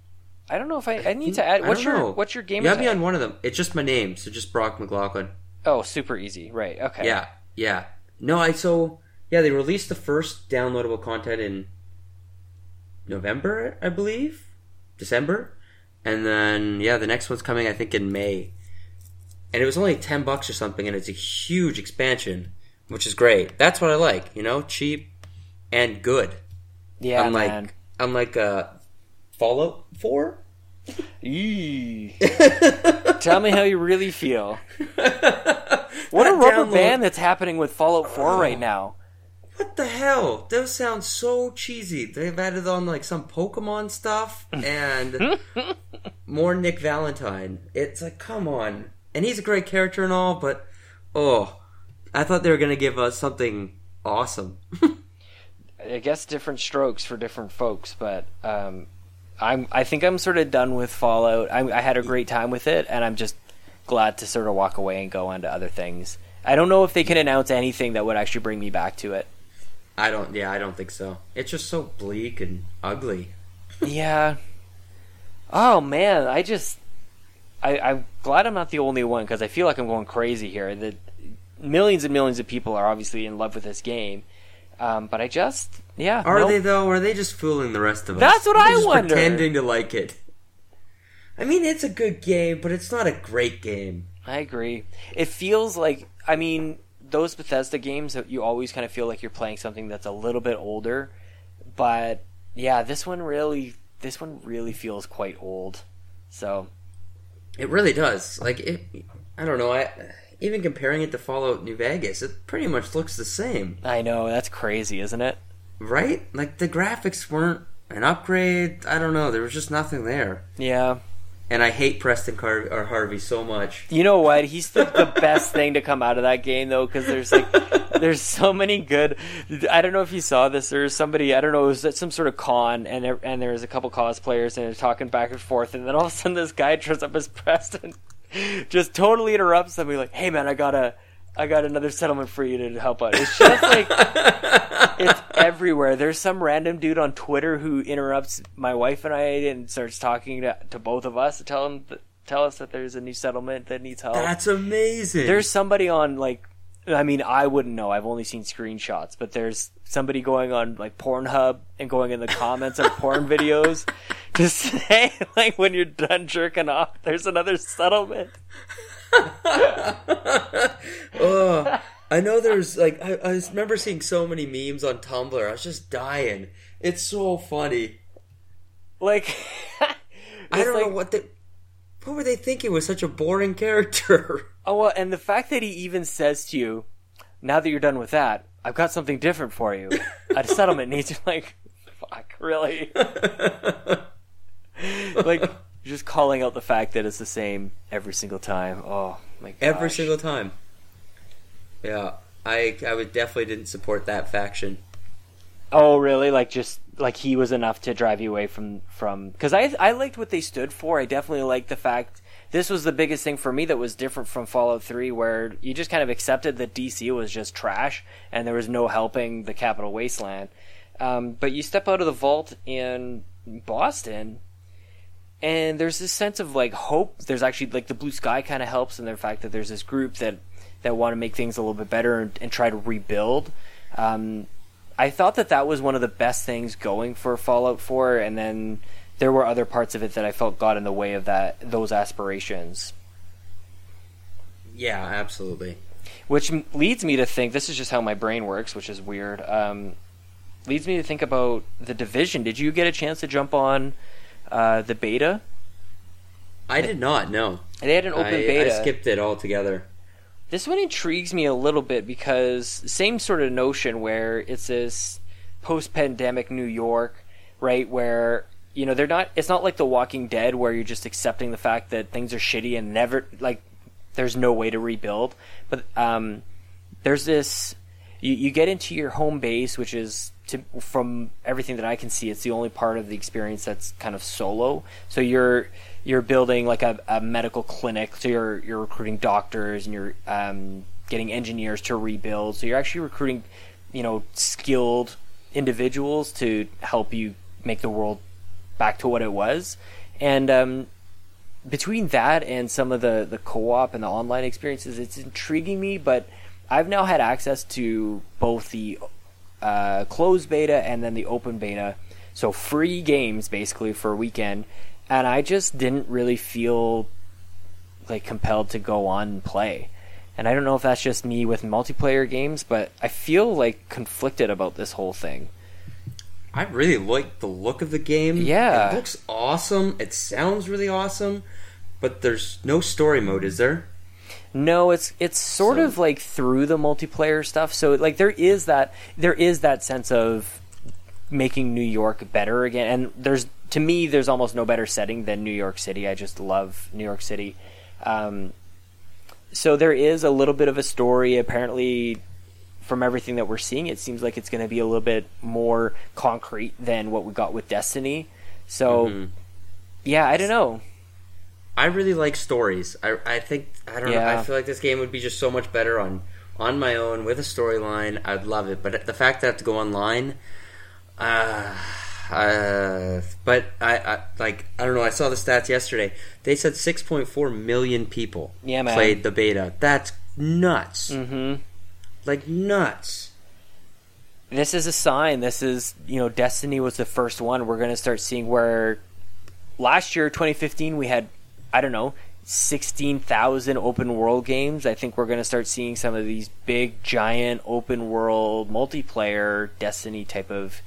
I don't know if I. I need to add. Hmm, what's your know. What's your game? You have me on one of them. It's just my name, so just Brock McLaughlin. Oh, super easy. Right. Okay. Yeah, yeah. No, I so yeah, they released the first downloadable content in November, I believe, December, and then yeah, the next one's coming I think in May, and it was only ten bucks or something, and it's a huge expansion, which is great. That's what I like, you know, cheap and good. Yeah, unlike man. unlike uh, Fallout Four. Eee. Tell me how you really feel. (laughs) What a rubber download- band that's happening with Fallout 4 right now. What the hell? Those sound so cheesy. They've added on like some Pokemon stuff and (laughs) more Nick Valentine. It's like, come on. And he's a great character and all, but oh, I thought they were gonna give us something awesome. (laughs) I guess different strokes for different folks, but um, I'm. I think I'm sort of done with Fallout. I, I had a great time with it, and I'm just glad to sort of walk away and go on to other things. I don't know if they can announce anything that would actually bring me back to it. I don't. Yeah, I don't think so. It's just so bleak and ugly. Yeah. Oh man, I just I, I'm glad I'm not the only one because I feel like I'm going crazy here. That millions and millions of people are obviously in love with this game, um, but I just yeah. Are nope. they though? Or are they just fooling the rest of us? That's what They're I wonder. Pretending to like it. I mean, it's a good game, but it's not a great game. I agree. It feels like I mean those Bethesda games that you always kind of feel like you're playing something that's a little bit older, but yeah, this one really this one really feels quite old. So It really does. Like it, I don't know. I even comparing it to Fallout New Vegas, it pretty much looks the same, I know that's crazy, isn't it? right? Like the graphics weren't an upgrade. I don't know. There was just nothing there. Yeah. And I hate Preston Car- or Garvey so much. You know what? He's the, the best thing to come out of that game, though, because there's like (laughs) there's so many good. I don't know if you saw this. There's somebody I don't know. It was at some sort of con, and there, and there was a couple cosplayers, and they're talking back and forth, and then all of a sudden this guy (laughs) turns up as Preston, just totally interrupts them. He's like, "Hey man, I got a, I got another settlement for you to help out." It's just like it's everywhere. There's some random dude on Twitter who interrupts my wife and I and starts talking to, to both of us to tell him tell us that there's a new settlement that needs help. That's amazing. there's somebody on like I mean I wouldn't know. I've only seen screenshots, but there's somebody going on like Pornhub and going in the comments of porn (laughs) videos to say (laughs) like when you're done jerking off, there's another settlement. (laughs) oh, I know there's like I, I remember seeing so many memes on Tumblr. I was just dying. It's so funny. Like I don't like- know what they. What were they thinking with such a boring character? (laughs) Oh well, and the fact that he even says to you, "Now that you're done with that, I've got something different for you. A (laughs) settlement needs you." Like, fuck, really? (laughs) like, just calling out the fact that it's the same every single time. Oh my god! Every single time. Yeah, I I would definitely didn't support that faction. Oh really? Like just like he was enough to drive you away from from because I I liked what they stood for. I definitely liked the fact this was the biggest thing for me that was different from Fallout 3, where you just kind of accepted that DC was just trash and there was no helping the Capital Wasteland. Um, but you step out of the vault in Boston, and there's this sense of like hope. There's actually like the blue sky kind of helps, and the fact that there's this group that that want to make things a little bit better and, and try to rebuild. Um, I thought that that was one of the best things going for Fallout 4, and then there were other parts of it that I felt got in the way of that those aspirations. Yeah, absolutely. Which m- leads me to think this is just how my brain works, which is weird. Um, leads me to think about the division. Did you get a chance to jump on uh, the beta? I did not. No, They had an open I, beta. I skipped it altogether. This one intrigues me a little bit because same sort of notion where it's this post-pandemic New York, right? Where you know they're not. It's not like The Walking Dead where you're just accepting the fact that things are shitty and never like there's no way to rebuild. But um, there's this. You, you get into your home base, which is to, from everything that I can see, it's the only part of the experience that's kind of solo. So you're you're building like a, a medical clinic. So you're you're recruiting doctors and you're um, getting engineers to rebuild. So you're actually recruiting, you know, skilled individuals to help you make the world back to what it was. And um, between that and some of the the co-op and the online experiences, it's intriguing me. But I've now had access to both the uh, closed beta and then the open beta, so free games basically for a weekend. And I just didn't really feel like compelled to go on and play. And I don't know if that's just me with multiplayer games, but I feel like conflicted about this whole thing. I really like the look of the game. Yeah. it looks awesome. It sounds really awesome, but there's no story mode, is there? No, it's it's sort So- of like through the multiplayer stuff. So like there is that there is that sense of making New York better again. And there's to me there's almost no better setting than New York City. I just love New York City. Um, so there is a little bit of a story. Apparently, from everything that we're seeing, it seems like it's going to be a little bit more concrete than what we got with Destiny. So Mhm. yeah, I don't know. I really like stories. I I think I don't know. I feel like this game would be just so much better on on my own with a storyline. I'd love it, but the fact that I have to go online, uh, uh, but I, I like I don't know. I saw the stats yesterday. They said 6.4 million people Yeah, man. played the beta. That's nuts. hmm Like nuts. this is a sign. This is you know, Destiny was the first one. We're going to start seeing where last year, 2015, we had I don't know. 16,000 open world games. I think we're going to start seeing some of these big giant open world multiplayer Destiny type of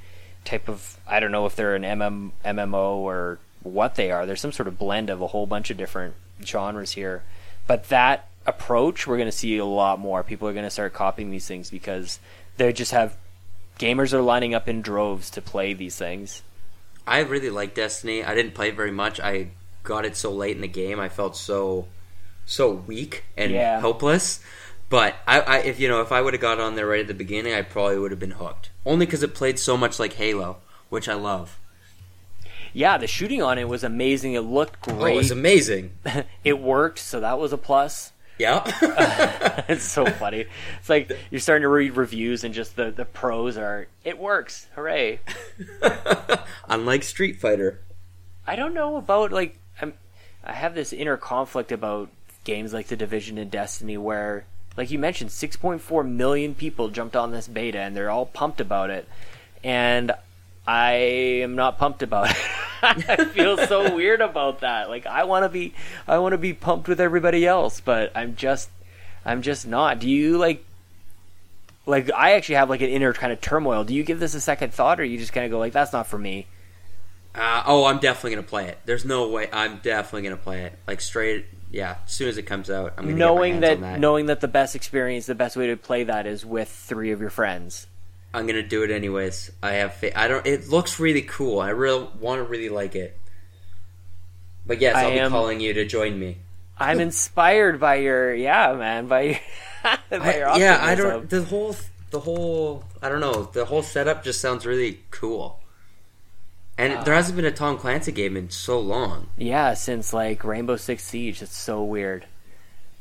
type of I don't know if they're an MM, MMO or what they are. There's some sort of blend of a whole bunch of different genres here. But that approach we're going to see a lot more. People are going to start copying these things because they just have gamers are lining up in droves to play these things. I really like Destiny. I didn't play it very much. I got it so late in the game. I felt so so weak and Yeah. helpless. But I, I, if you know, if I would have got on there right at the beginning, I probably would have been hooked. Only because it played so much like Halo, which I love. Yeah, the shooting on it was amazing. It looked Oh, it was amazing. (laughs) it worked, so that was a plus. Yeah. (laughs) it's so funny. It's like you're starting to read reviews and just the, the pros are it works. Hooray. (laughs) Unlike Street Fighter. I don't know about like I'm I have this inner conflict about games like The Division and Destiny where like you mentioned 6.4 million people jumped on this beta and they're all pumped about it and I am not pumped about it. (laughs) I feel so (laughs) weird about that. Like I want to be I want to be pumped with everybody else, but I'm just I'm just not. Do you like like I actually have like an inner kind of turmoil. Do you give this a second thought or you just kind of go like that's not for me? Uh, oh, I'm definitely gonna play it. There's no way. I'm definitely gonna play it. Like straight. Yeah, as soon as it comes out, I'm gonna knowing get my hands that, on that. knowing that the best experience, the best way to play that is with three of your friends. I'm gonna do it anyways. I have. Fa- I don't. It looks really cool. I really want to really like it. But yes, I I'll be am- calling you to join me. I'm inspired by your yeah, man, by your, (laughs) by your I- yeah, I don't. The whole. The whole. I don't know. The whole setup just sounds really cool. And uh, there hasn't been a Tom Clancy game in so long. Yeah, since like Rainbow Six Siege. It's so weird.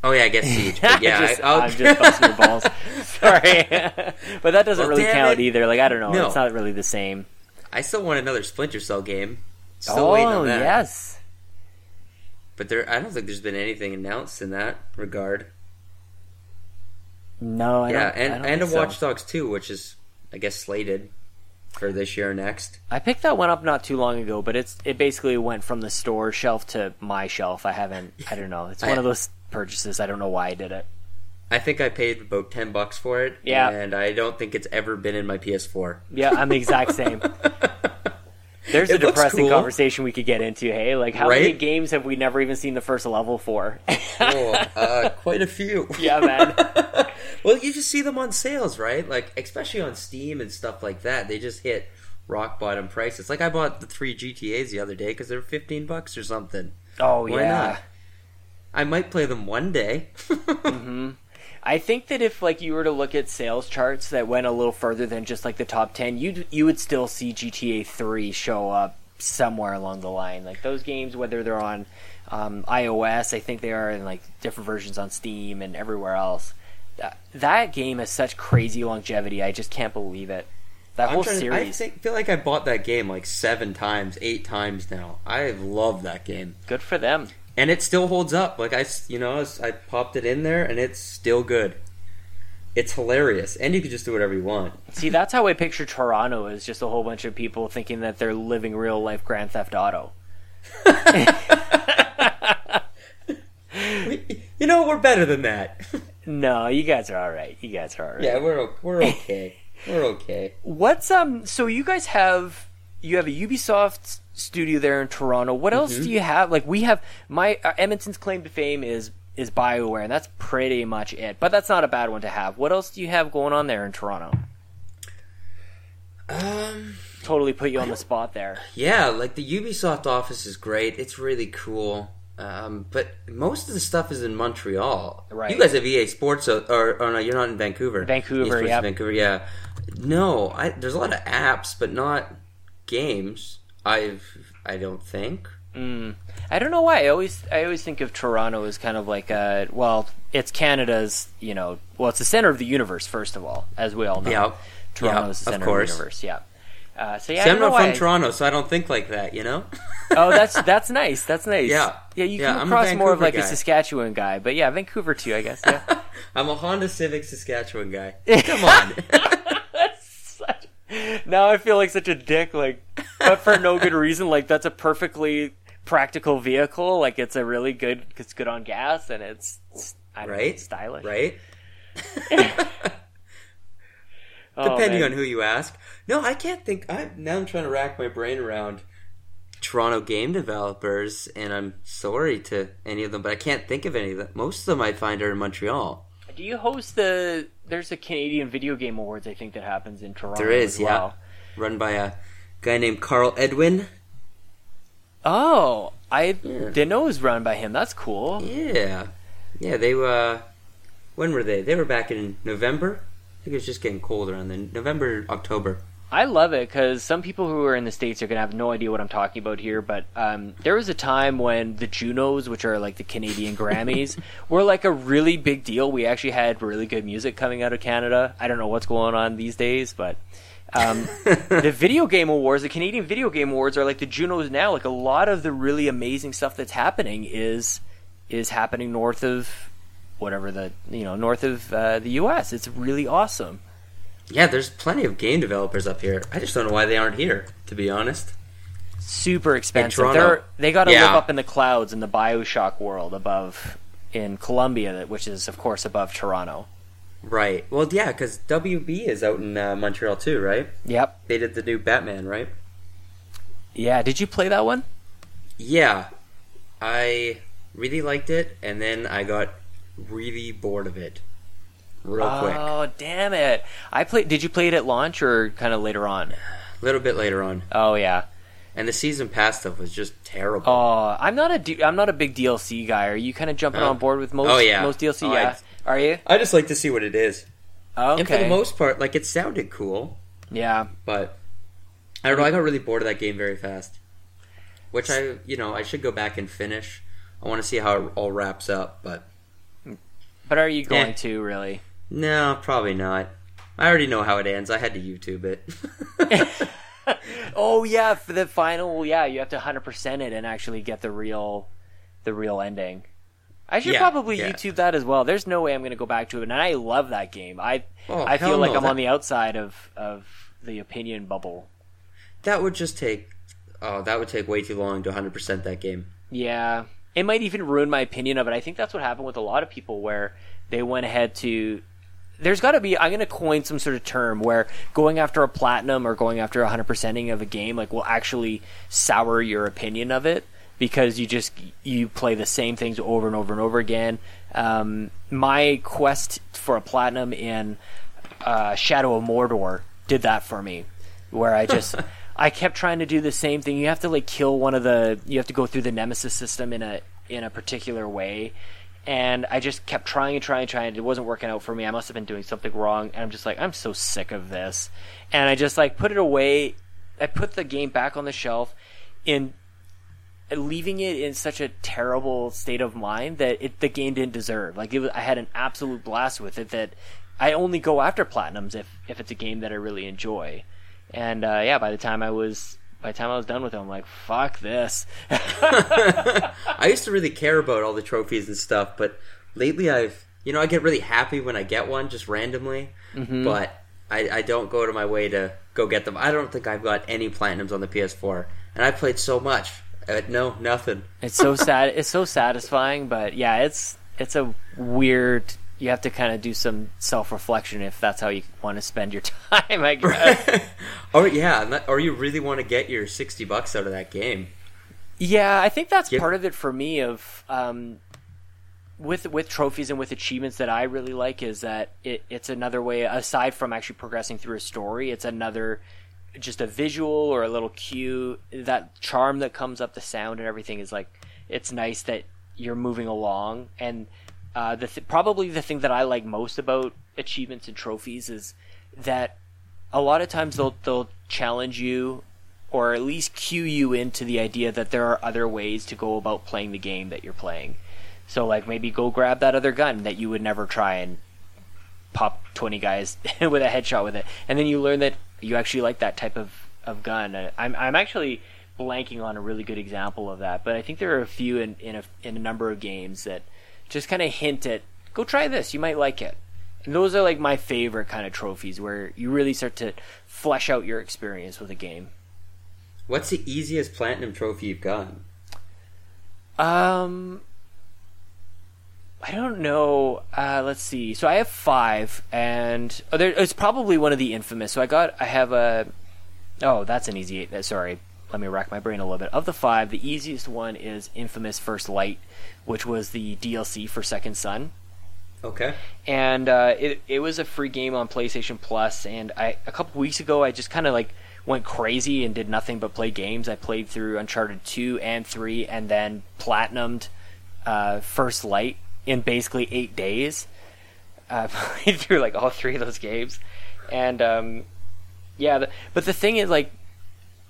Oh yeah, I guess (laughs) Siege. But yeah, just, I, I'll- I'm just busting your balls. (laughs) Sorry, (laughs) but that doesn't Well, really count it. either. Like I don't know, No. it's not really the same. I still want another Splinter Cell game. Still oh waiting on oh, that. yes, But there, I don't think there's been anything announced in that regard. no, I yeah, don't, and I and a so. Watch Dogs 2, which is I guess slated for this year or next. I picked that one up not too long ago, but it's it basically went from the store shelf to my shelf. I haven't. I don't know. It's (laughs) one I- of those purchases. I don't know why I did it. I think I paid about ten bucks for it. Yeah. and I don't think it's ever been in my PS4. Yeah, I'm the exact same. (laughs) There's a It looks depressing cool. conversation we could get into. Hey, like how many games have we never even seen the first level for? (laughs) oh, uh, quite a few. yeah, man. (laughs) well, you just see them on sales, right? Like especially on Steam and stuff like that. They just hit rock bottom prices. Like I bought the three GTA's the other day because they're fifteen bucks or something. Oh Why yeah. not? I might play them one day. (laughs) I think that if like you were to look at sales charts that went a little further than just like the top ten, you you would still see GTA Three show up somewhere along the line. Like those games, whether they're on um, iOS, I think they are in like different versions on Steam and everywhere else. That, that game has such crazy longevity. I just can't believe it. That I'm whole trying to- I think, feel like I bought that game like seven times, eight times now. I love that game, good for them. And it still holds up. Like I, you know, I popped it in there, and it's still good. It's hilarious, and you can just do whatever you want. See, that's how I picture Toronto is just a whole bunch of people thinking that they're living real life Grand Theft Auto. (laughs) We- you know, we're better than that. (laughs) No, you guys are all right. You guys are all right. yeah, we're we're okay. we're okay. What's um? So you guys have you have a Ubisoft studio there in Toronto. What else Mm-hmm. do you have? Like we have my uh, Edmonton's claim to fame is is Bioware, and that's pretty much it. But that's not a bad one to have. What else do you have going on there in Toronto? Um. Totally put you on the spot there. Yeah, like the Ubisoft office is great. It's really cool. Um, but most of the stuff is in Montreal. Right. You guys have EA Sports, uh, or, or no, you're not in Vancouver. Vancouver, EA Sports is yep. Vancouver, yeah. No, I, there's a lot of apps, but not games. I've, I don't think. Mm. I don't know why. I always I always think of Toronto as kind of like a well, it's Canada's you know well, it's the center of the universe first of all, as we all know. Yeah. Toronto Yeah, is the of center course. of the universe. Yeah. Uh, so yeah, See, I I'm don't from why. Toronto, so I don't think like that. You know. (laughs) oh, that's that's nice. That's nice. Yeah. yeah. You Yeah, come I'm across more of like a. Saskatchewan guy, but yeah, Vancouver too, I guess. Yeah. (laughs) I'm a Honda Civic Saskatchewan guy. (laughs) Come on. Now I feel like such a dick, like, but for no good reason. Like that's a perfectly practical vehicle. Like it's a really good. It's good on gas and it's I don't know, Right? it's stylish. right? (laughs) Oh, depending man. on who you ask. No, I can't think. I now I'm trying to rack my brain around Toronto game developers, and I'm sorry to any of them, but I can't think of any of them. Most of them I find are in Montreal. Do you host the? There's a Canadian Video Game Awards, I think, that happens in Toronto. There is, yeah, well. run by a guy named Carl Edwin. Oh, I Yeah. didn't know it was run by him. That's cool. Yeah, yeah. They were. when were they? They were back in November. I think it was just getting colder, and then November, October. I love it because some people who are in the states are gonna have no idea what I'm talking about here. But um, there was a time when the Junos, which are like the Canadian Grammys, (laughs) were like a really big deal. We actually had really good music coming out of Canada. I don't know what's going on these days, but um, (laughs) the video game awards, the Canadian video game awards, are like the Junos now. Like a lot of the really amazing stuff that's happening is is happening north of whatever the you know north of uh, the U.S. It's really awesome. Yeah, there's plenty of game developers up here. I just don't know why they aren't here. To be honest. super expensive. They're they got to Yeah. live up in the clouds in the Bioshock world above in Columbia, which is of course above Toronto. Right. Well, yeah, because WB is out in uh, Montreal too, right? Yep. They did the new Batman, right? Yeah. Did you play that one? Yeah, I really liked it, and then I got really bored of it real quick. Oh damn it! I played. Did you play it at launch or kind of later on? A little bit later on, Oh yeah. and the season pass stuff was just terrible. Oh, I'm not a D- I'm not a big DLC guy. Are you kind of jumping Oh. on board with most Oh, yeah. most DLC? Oh, yeah. Are you? I just like to see what it is, Okay. and for the most part, like it sounded cool, yeah. but I don't know. I got really bored of that game very fast, which I you know I should go back and finish. I want to see how it all wraps up, but But are you going Eh. to really? No, probably not. I already know how it ends. I had to YouTube it. (laughs) Oh yeah, for the final, yeah, you have to hundred percent it and actually get the real, the real ending. I should Yeah, probably yeah. YouTube that as well. There's no way I'm going to go back to it, and I love that game. I Oh, I feel like no, I'm that- on the outside of of the opinion bubble. that would just take. Oh, that would take way too long to 100% that game. Yeah, it might even ruin my opinion of it. I think that's what happened with a lot of people where they went ahead to. There's got to be. I'm going to coin some sort of term where going after a platinum or going after a hundred percenting of a game like will actually sour your opinion of it because you just you play the same things over and over and over again. Um, my quest for a platinum in uh, Shadow of Mordor did that for me, where I just (laughs) I kept trying to do the same thing. You have to like kill one of the you have to go through the nemesis system in a in a particular way. And I just kept trying and trying and trying. It wasn't working out for me. I must have been doing something wrong. And I'm just like, I'm so sick of this. And I just like put it away. I put the game back on the shelf in leaving it in such a terrible state of mind that it the game didn't deserve. Like was, I had an absolute blast with it. That I only go after platinums if if it's a game that I really enjoy. And uh, yeah, by the time I was by the time I was done with it, I'm like, fuck this. (laughs) I used to really care about all the trophies and stuff, but lately I've, you know, I get really happy when I get one just randomly, Mm-hmm. but I, I don't go to my way to go get them. I don't think I've got any platinums on the PS4, and I played so much. Uh, no, nothing. It's so (laughs) sad. It's so satisfying, but yeah, it's it's a weird. You have to kind of do some self reflection if that's how you want to spend your (laughs) time. I guess. (laughs) or yeah, and or you really want to get your sixty bucks out of that game. Yeah, I think that's part of it for me. Of um, with with trophies and with achievements that I really like is that it, it's another way aside from actually progressing through a story. It's another just a visual or a little cue. That charm that comes up, the sound and everything is like it's nice that you're moving along. And uh, the th- probably the thing that I like most about achievements and trophies is that a lot of times they'll they'll challenge you or at least cue you into the idea that there are other ways to go about playing the game that you're playing. So like maybe go grab that other gun that you would never try and pop 20 guys (laughs) with a headshot with it. And then you learn that you actually like that type of, of gun. I'm I'm actually blanking on a really good example of that, but I think there are a few in in a, in a number of games that just kind of hint at go try this, you might like it. And those are like my favorite kind of trophies where you really start to flesh out your experience with a game. What's the easiest platinum trophy you've gotten? Um, I don't know. Uh, let's see. So I have five, and oh, there, it's probably one of the infamous. So I got, I have a. Oh, that's an easy. Sorry, let me rack my brain a little bit. Of the five, the easiest one is Infamous First Light, which was the DLC for Second Son Okay. and uh, it it was a free game on PlayStation Plus. And I a couple weeks ago, I just kind of like went crazy and did nothing but play games. I played through Uncharted two and three, and then platinumed uh, First Light in basically eight days. (laughs) Uh, played through like all three of those games, and um, yeah. The, but the thing is, like,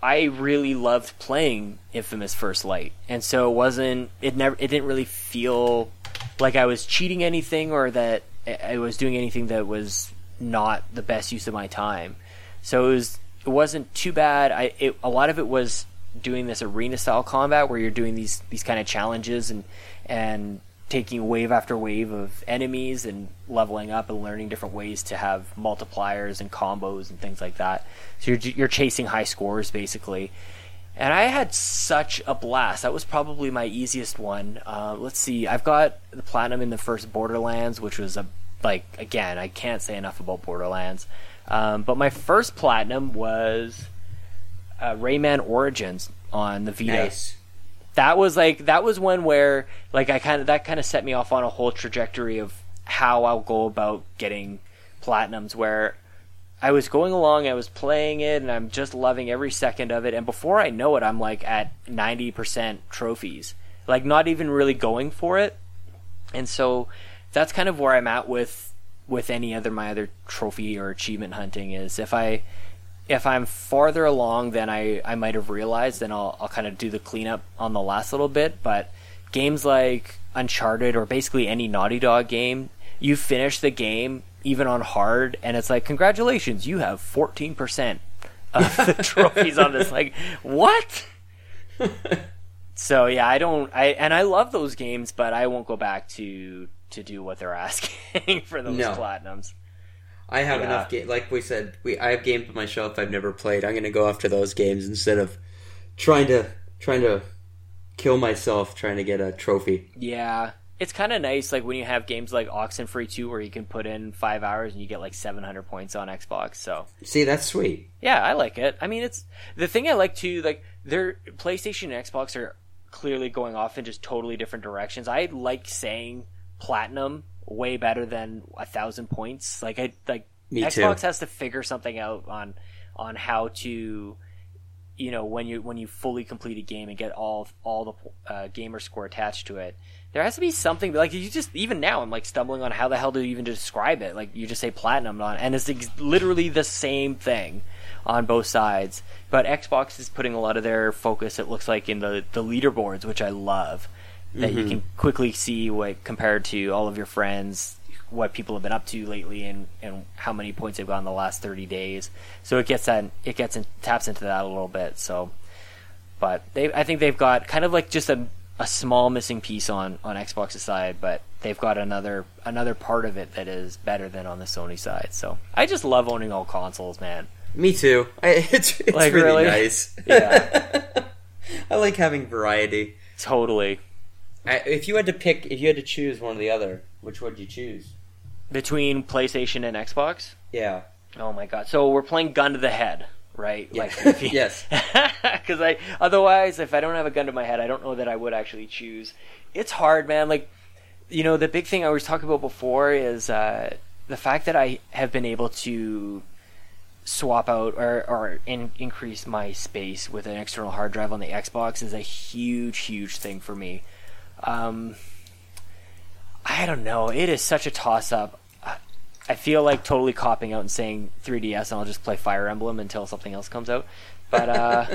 I really loved playing Infamous First Light, and so it wasn't. It never. It didn't really feel like I was cheating anything or that I was doing anything that was not the best use of my time. So it was. It wasn't too bad. I. It, a lot of it was doing this arena style combat where you're doing these these kind of challenges and and taking wave after wave of enemies and leveling up and learning different ways to have multipliers and combos and things like that. So you're you're chasing high scores basically. And I had such a blast. That was probably my easiest one. Uh, let's see. I've got the platinum in the first Borderlands, which was a like again. I can't say enough about Borderlands. Um, but my first platinum was uh, Rayman Origins on the Vita Nice. That was like that was one where like I kind of that kind of set me off on a whole trajectory of how I'll go about getting platinums where I was going along, I was playing it, and I'm just loving every second of it. And before I know it, I'm like at 90% trophies, like not even really going for it. And so that's kind of where I'm at with with any other my other trophy or achievement hunting is if I if I'm farther along than I, I might have realized, then I'll I'll kind of do the cleanup on the last little bit. But games like Uncharted or basically any Naughty Dog game, you finish the game even on hard, and it's like congratulations, you have fourteen percent of (laughs) the trophies on this. Like what? so yeah, I don't. I and I love those games, but I won't go back to to do what they're (laughs) asking for those No. platinums. I have Yeah. enough game. Like we said, we I have games on my shelf I've never played. I'm gonna go after those games instead of trying to trying to kill myself trying to get a trophy. Yeah. It's kind of nice, like when you have games like Oxenfree 2 where you can put in five hours and you get like 700 points on Xbox. So, See, that's sweet. yeah, I like it. I mean, it's the thing I like too, like, their PlayStation and Xbox are clearly going off in just totally different directions. I like saying platinum way better than a thousand points. Like, I, like, Me too. Xbox has to figure something out on, on how to, you know, when you, when you fully complete a game and get all, all the, uh, gamer score attached to it there has to be something like you just even now I'm like stumbling on how the hell to even describe it. Like you just say platinum on, and it's ex- literally the same thing on both sides. But Xbox is putting a lot of their focus. It looks like in the the leaderboards, which I love. That you mm-hmm. can quickly see what compared to all of your friends, what people have been up to lately, and and how many points they've got in the last thirty days. So it gets that it gets in, taps into that a little bit. So but they I think they've got kind of like just a a small missing piece on on Xbox's side, but they've got another another part of it that is better than on the Sony side. So I just love owning all consoles, man. Me too. (laughs) I, it's it's Like, really, really? nice. Yeah. (laughs) I like having variety. Totally. I, if you had to pick, if you had to choose one or the other, which would you choose? Between PlayStation and Xbox? Yeah. Oh my god. So we're playing gun to the head, right? Yeah. Like if you- (laughs) Yes. (laughs) Because I otherwise, if I don't have a gun to my head, I don't know that I would actually choose. It's hard, man. Like, you know, the big thing I was talking about before is uh, the fact that I have been able to swap out or, or in, increase my space with an external hard drive on the Xbox is a huge, huge thing for me. Um, I don't know. It is such a toss up. I feel like totally copping out and saying 3DS, and I'll just play Fire Emblem until something else comes out. But uh,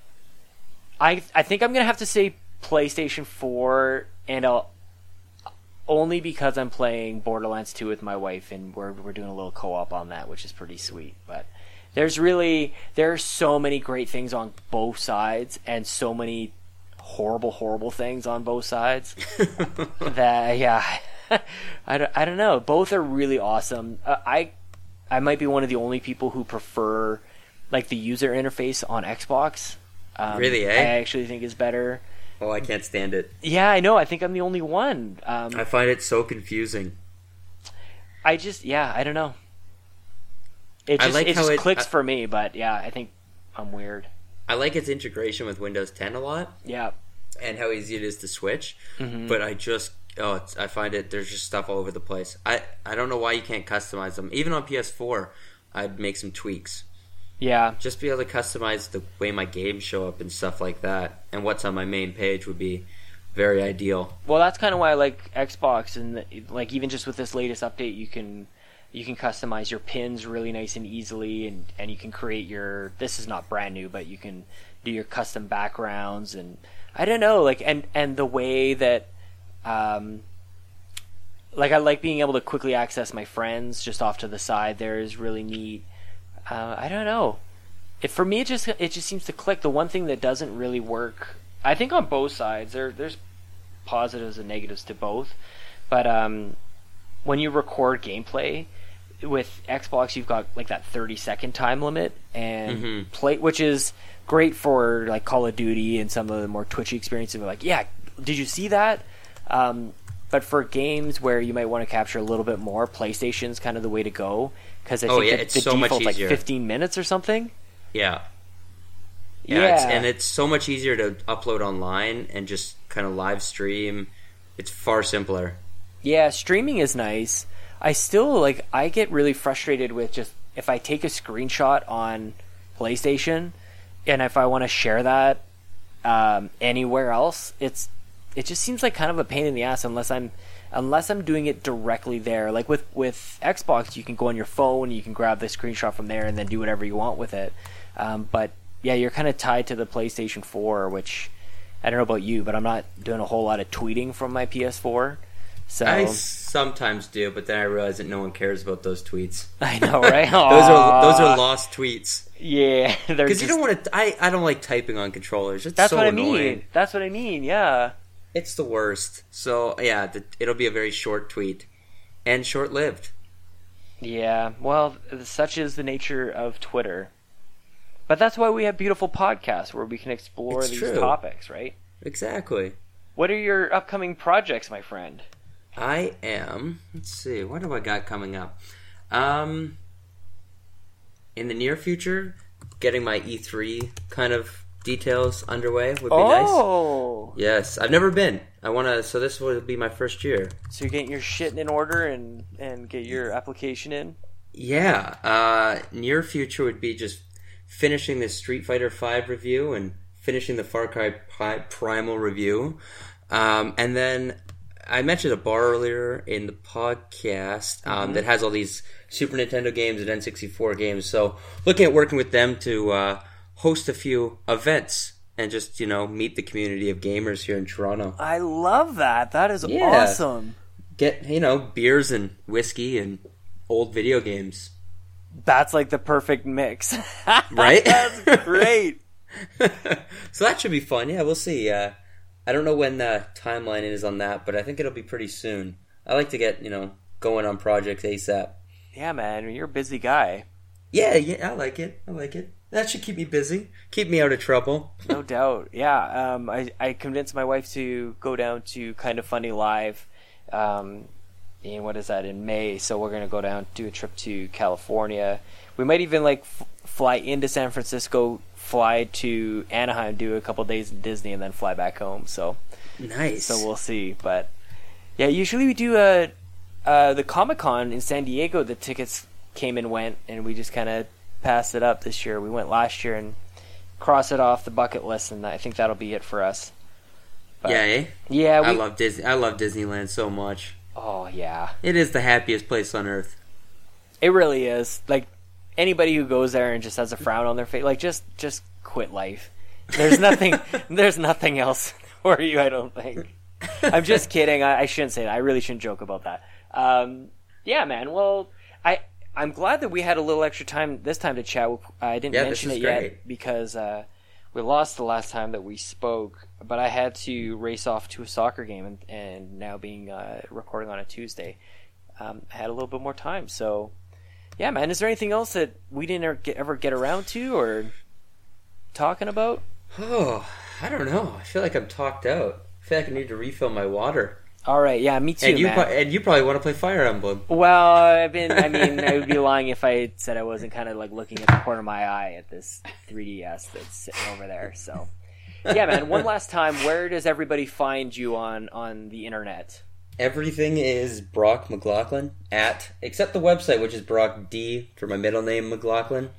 (laughs) I I think I'm gonna have to say PlayStation 4, and I'll only because I'm playing Borderlands 2 with my wife, and we're we're doing a little co-op on that, which is pretty sweet. But there's really there are so many great things on both sides, and so many horrible, horrible things on both sides (laughs) that yeah, (laughs) I don't, I don't know. Both are really awesome. Uh, I I might be one of the only people who prefer like the user interface on Xbox. Um, Really, eh? I actually think is better. Oh, I can't stand it. Yeah, I know. I think I'm the only one. Um, I find it so confusing. I just yeah, I don't know. It just, like it just it- clicks I- for me, but yeah, I think I'm weird. I like its integration with Windows 10 a lot, Yeah, and how easy it is to switch. Mm-hmm. But I just oh, it's, I find it there's just stuff all over the place. I I don't know why you can't customize them. Even on PS4, I'd make some tweaks. yeah, Just be able to customize the way my games show up and stuff like that, and what's on my main page would be very ideal. Well, that's kind of why I like Xbox, and like even just with this latest update, you can you can customize your pins really nice and easily, and and you can create your. This is not brand new, but you can do your custom backgrounds, and I don't know, like and and the way that, um, like I like being able to quickly access my friends just off to the side. There is really neat. Uh, I don't know. It, for me, it just it just seems to click. The one thing that doesn't really work, I think, on both sides, there there's positives and negatives to both. But um, when you record gameplay with Xbox, you've got like that 30 second time limit, and Mhm. play, which is great for like Call of Duty and some of the more twitchy experiences. Like, yeah, did you see that? Um, but for games where you might want to capture a little bit more, PlayStation's kind of the way to go because I Oh, think yeah, the, it's the so much default's like easier. 15 minutes or something. Yeah. Yeah, Yeah, It's, and it's so much easier to upload online and just kind of live stream. It's far simpler. Yeah, streaming is nice. I still like I get really frustrated with just if I take a screenshot on PlayStation and if I want to share that um, anywhere else, it's it just seems like kind of a pain in the ass unless I'm unless I'm doing it directly there. Like with with Xbox, you can go on your phone, you can grab the screenshot from there, and then do whatever you want with it. Um, but yeah, you're kind of tied to the PlayStation 4, which I don't know about you, but I'm not doing a whole lot of tweeting from my PS4. So I sometimes do, but then I realize that no one cares about those tweets. I know, right? (laughs) those are those are lost tweets. Yeah, (laughs) because you don't want to. I I don't like typing on controllers. It's that's so what I annoying. mean. That's what I mean. Yeah, it's the worst. So yeah, the, it'll be a very short tweet and short lived. Yeah, well, such is the nature of Twitter. But that's why we have beautiful podcasts where we can explore It's these true. topics, right? Exactly. What are your upcoming projects, my friend? I am. Let's see. What have I got coming up? Um, in the near future, getting my E3 kind of details underway would be nice. oh, Yes, I've never been. I want to. So this will be my first year. so you're getting your shit in order and and get your application in. Yeah. Uh, near future would be just finishing the Street Fighter Five review and finishing the Far Cry Pri- Primal review, um, and then I mentioned a bar earlier in the podcast um, that has all these Super Nintendo games and N64 games. So looking at working with them to uh, host a few events and just you know meet the community of gamers here in Toronto. I love that. That is Yeah. awesome. Get you know beers and whiskey and old video games. That's like the perfect mix. (laughs) Right? That's great. (laughs) so that should be fun. Yeah, we'll see. Uh, I don't know when the timeline is on that, but I think it'll be pretty soon. I like to get you know going on projects ASAP. Yeah, man, you're a busy guy. Yeah, yeah, I like it. I like it. That should keep me busy, keep me out of trouble. No (laughs) doubt. Yeah. Um, I, I convinced my wife to go down to Kind of Funny Live. Um, in what is that in May? So we're gonna go down, do a trip to California. We might even like f- fly into San Francisco, fly to Anaheim, do a couple days in Disney, and then fly back home. So Nice. so we'll see. But yeah, usually we do a uh, the Comic Con in San Diego. The tickets came and went, and we just kind of passed it up this year. We went last year and cross it off the bucket list, and I think that'll be it for us. But, yeah, eh? yeah. We, I love Disney. I love Disneyland so much. Oh yeah, It is the happiest place on earth. it really is. Like anybody who goes there and just has a frown on their face, like just just quit life. There's nothing. (laughs) there's nothing else for you. I don't think. I'm just kidding. I, I shouldn't say that. I really shouldn't joke about that. Um, yeah, man. Well, I I'm glad that we had a little extra time this time to chat. I didn't Yeah, mention it yet because uh, we lost the last time that we spoke. But I had to race off to a soccer game, and, and now being uh, recording on a Tuesday, um, I had a little bit more time. So, yeah, man. Is there anything else that we didn't ever get, ever get around to or talking about? Oh, I don't know. I feel like I'm talked out. I feel like I need to refill my water. All right, yeah, me too, and you pro- and you probably want to play Fire Emblem. Well, I've been. I mean, (laughs) I would be lying if I said I wasn't kind of like looking at the corner of my eye at this 3DS that's sitting over there. So, yeah, man. One last time, where does everybody find you on on the internet? Everything is Brock McLaughlin at except the website, which is Brock D for my middle name McLaughlin.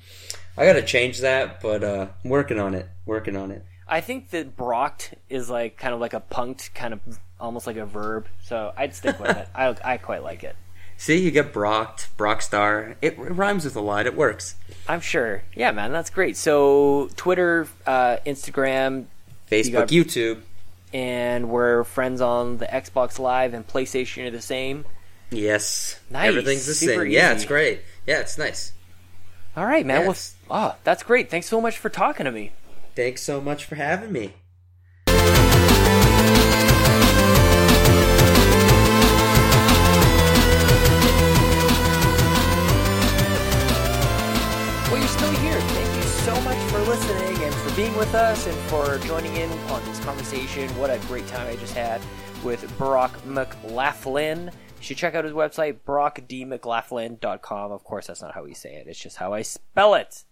I gotta change that, but uh, I'm working on it. Working on it. I think that brocked is like kind of like a punked, kind of almost like a verb. So I'd stick with it. (laughs) I I quite like it. See, you get Brocked, Brockstar. It, it rhymes with a lot. It works. I'm sure. Yeah, man, that's great. So Twitter, uh, Instagram, Facebook, got- YouTube. And we're friends on the Xbox Live and PlayStation are the same. Yes, Nice. everything's the Super same. Yeah, it's great. Yeah, it's nice. All right, man. Yes. Well, oh, that's great. Thanks so much for talking to me. Thanks so much for having me. Being with us and for joining in on this conversation. What a great time I just had with Brock McLaughlin. You should check out his website, brockdmclaughlin.com. Of course, that's not how we say it. It's just how I spell it.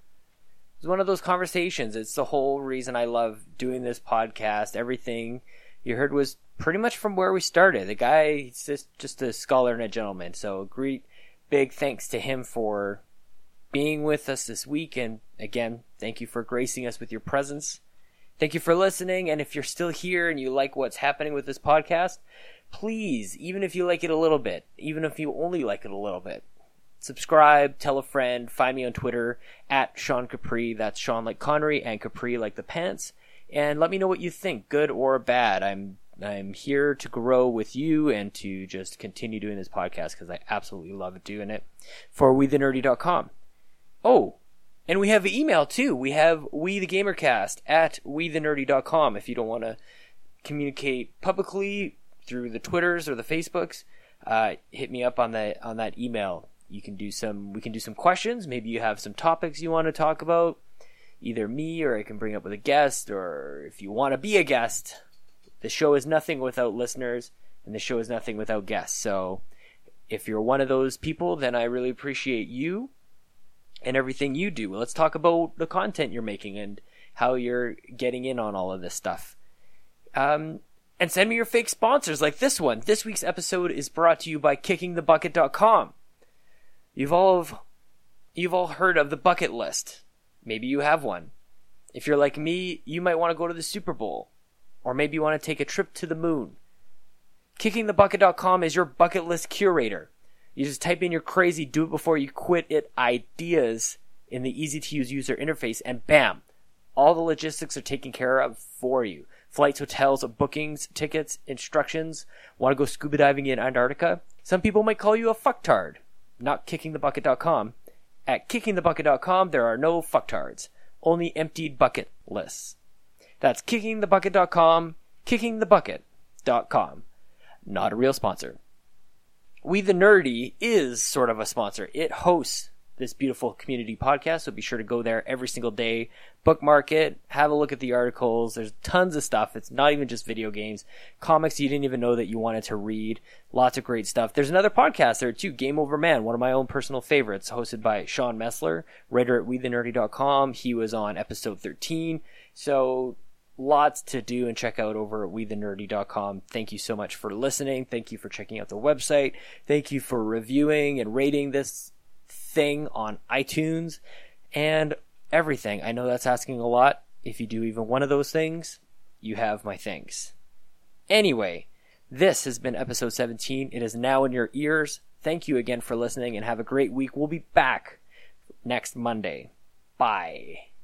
It's one of those conversations. It's the whole reason I love doing this podcast. Everything you heard was pretty much from where we started. The guy, he's just, just a scholar and a gentleman. So, great big thanks to him for being with us this week. And again, thank you for gracing us with your presence. Thank you for listening. And if you're still here and you like what's happening with this podcast, please, even if you like it a little bit, even if you only like it a little bit, subscribe, tell a friend, find me on Twitter at Sean Capri. That's Sean like Connery and Capri like the pants. And let me know what you think, good or bad. I'm I'm here to grow with you and to just continue doing this podcast because I absolutely love doing it for WeTheNerdy.com. Oh, and we have an email too. We have We the Gamercast at WeTheNerdy.com if you don't want to communicate publicly through the Twitters or the Facebooks. Uh, hit me up on that on that email. You can do some. We can do some questions. Maybe you have some topics you want to talk about. Either me or I can bring up with a guest, or if you want to be a guest, the show is nothing without listeners, and the show is nothing without guests. So, if you're one of those people, then I really appreciate you and everything you do. Let's talk about the content you're making and how you're getting in on all of this stuff. Um, and send me your fake sponsors like this one. This week's episode is brought to you by kickingthebucket.com. You've all you've all heard of the bucket list. Maybe you have one. If you're like me, you might want to go to the Super Bowl or maybe you want to take a trip to the moon. Kickingthebucket.com is your bucket list curator. You just type in your crazy do it before you quit it ideas in the easy to use user interface and bam, all the logistics are taken care of for you. Flights, hotels, bookings, tickets, instructions. Want to go scuba diving in Antarctica? Some people might call you a fucktard. Not kickingthebucket.com. At kickingthebucket.com, there are no fucktards, only emptied bucket lists. That's kickingthebucket.com, kickingthebucket.com. Not a real sponsor. We the Nerdy is sort of a sponsor. It hosts this beautiful community podcast, so be sure to go there every single day, bookmark it, have a look at the articles. There's tons of stuff. It's not even just video games, comics you didn't even know that you wanted to read. Lots of great stuff. There's another podcast there too, Game Over Man, one of my own personal favorites, hosted by Sean Messler, writer at WeTheNerdy.com. He was on episode 13. So lots to do and check out over at WeTheNerdy.com. Thank you so much for listening. Thank you for checking out the website. Thank you for reviewing and rating this thing on iTunes and everything. I know that's asking a lot. If you do even one of those things, you have my thanks. Anyway, this has been episode 17. It is now in your ears. Thank you again for listening and have a great week. We'll be back next Monday. Bye.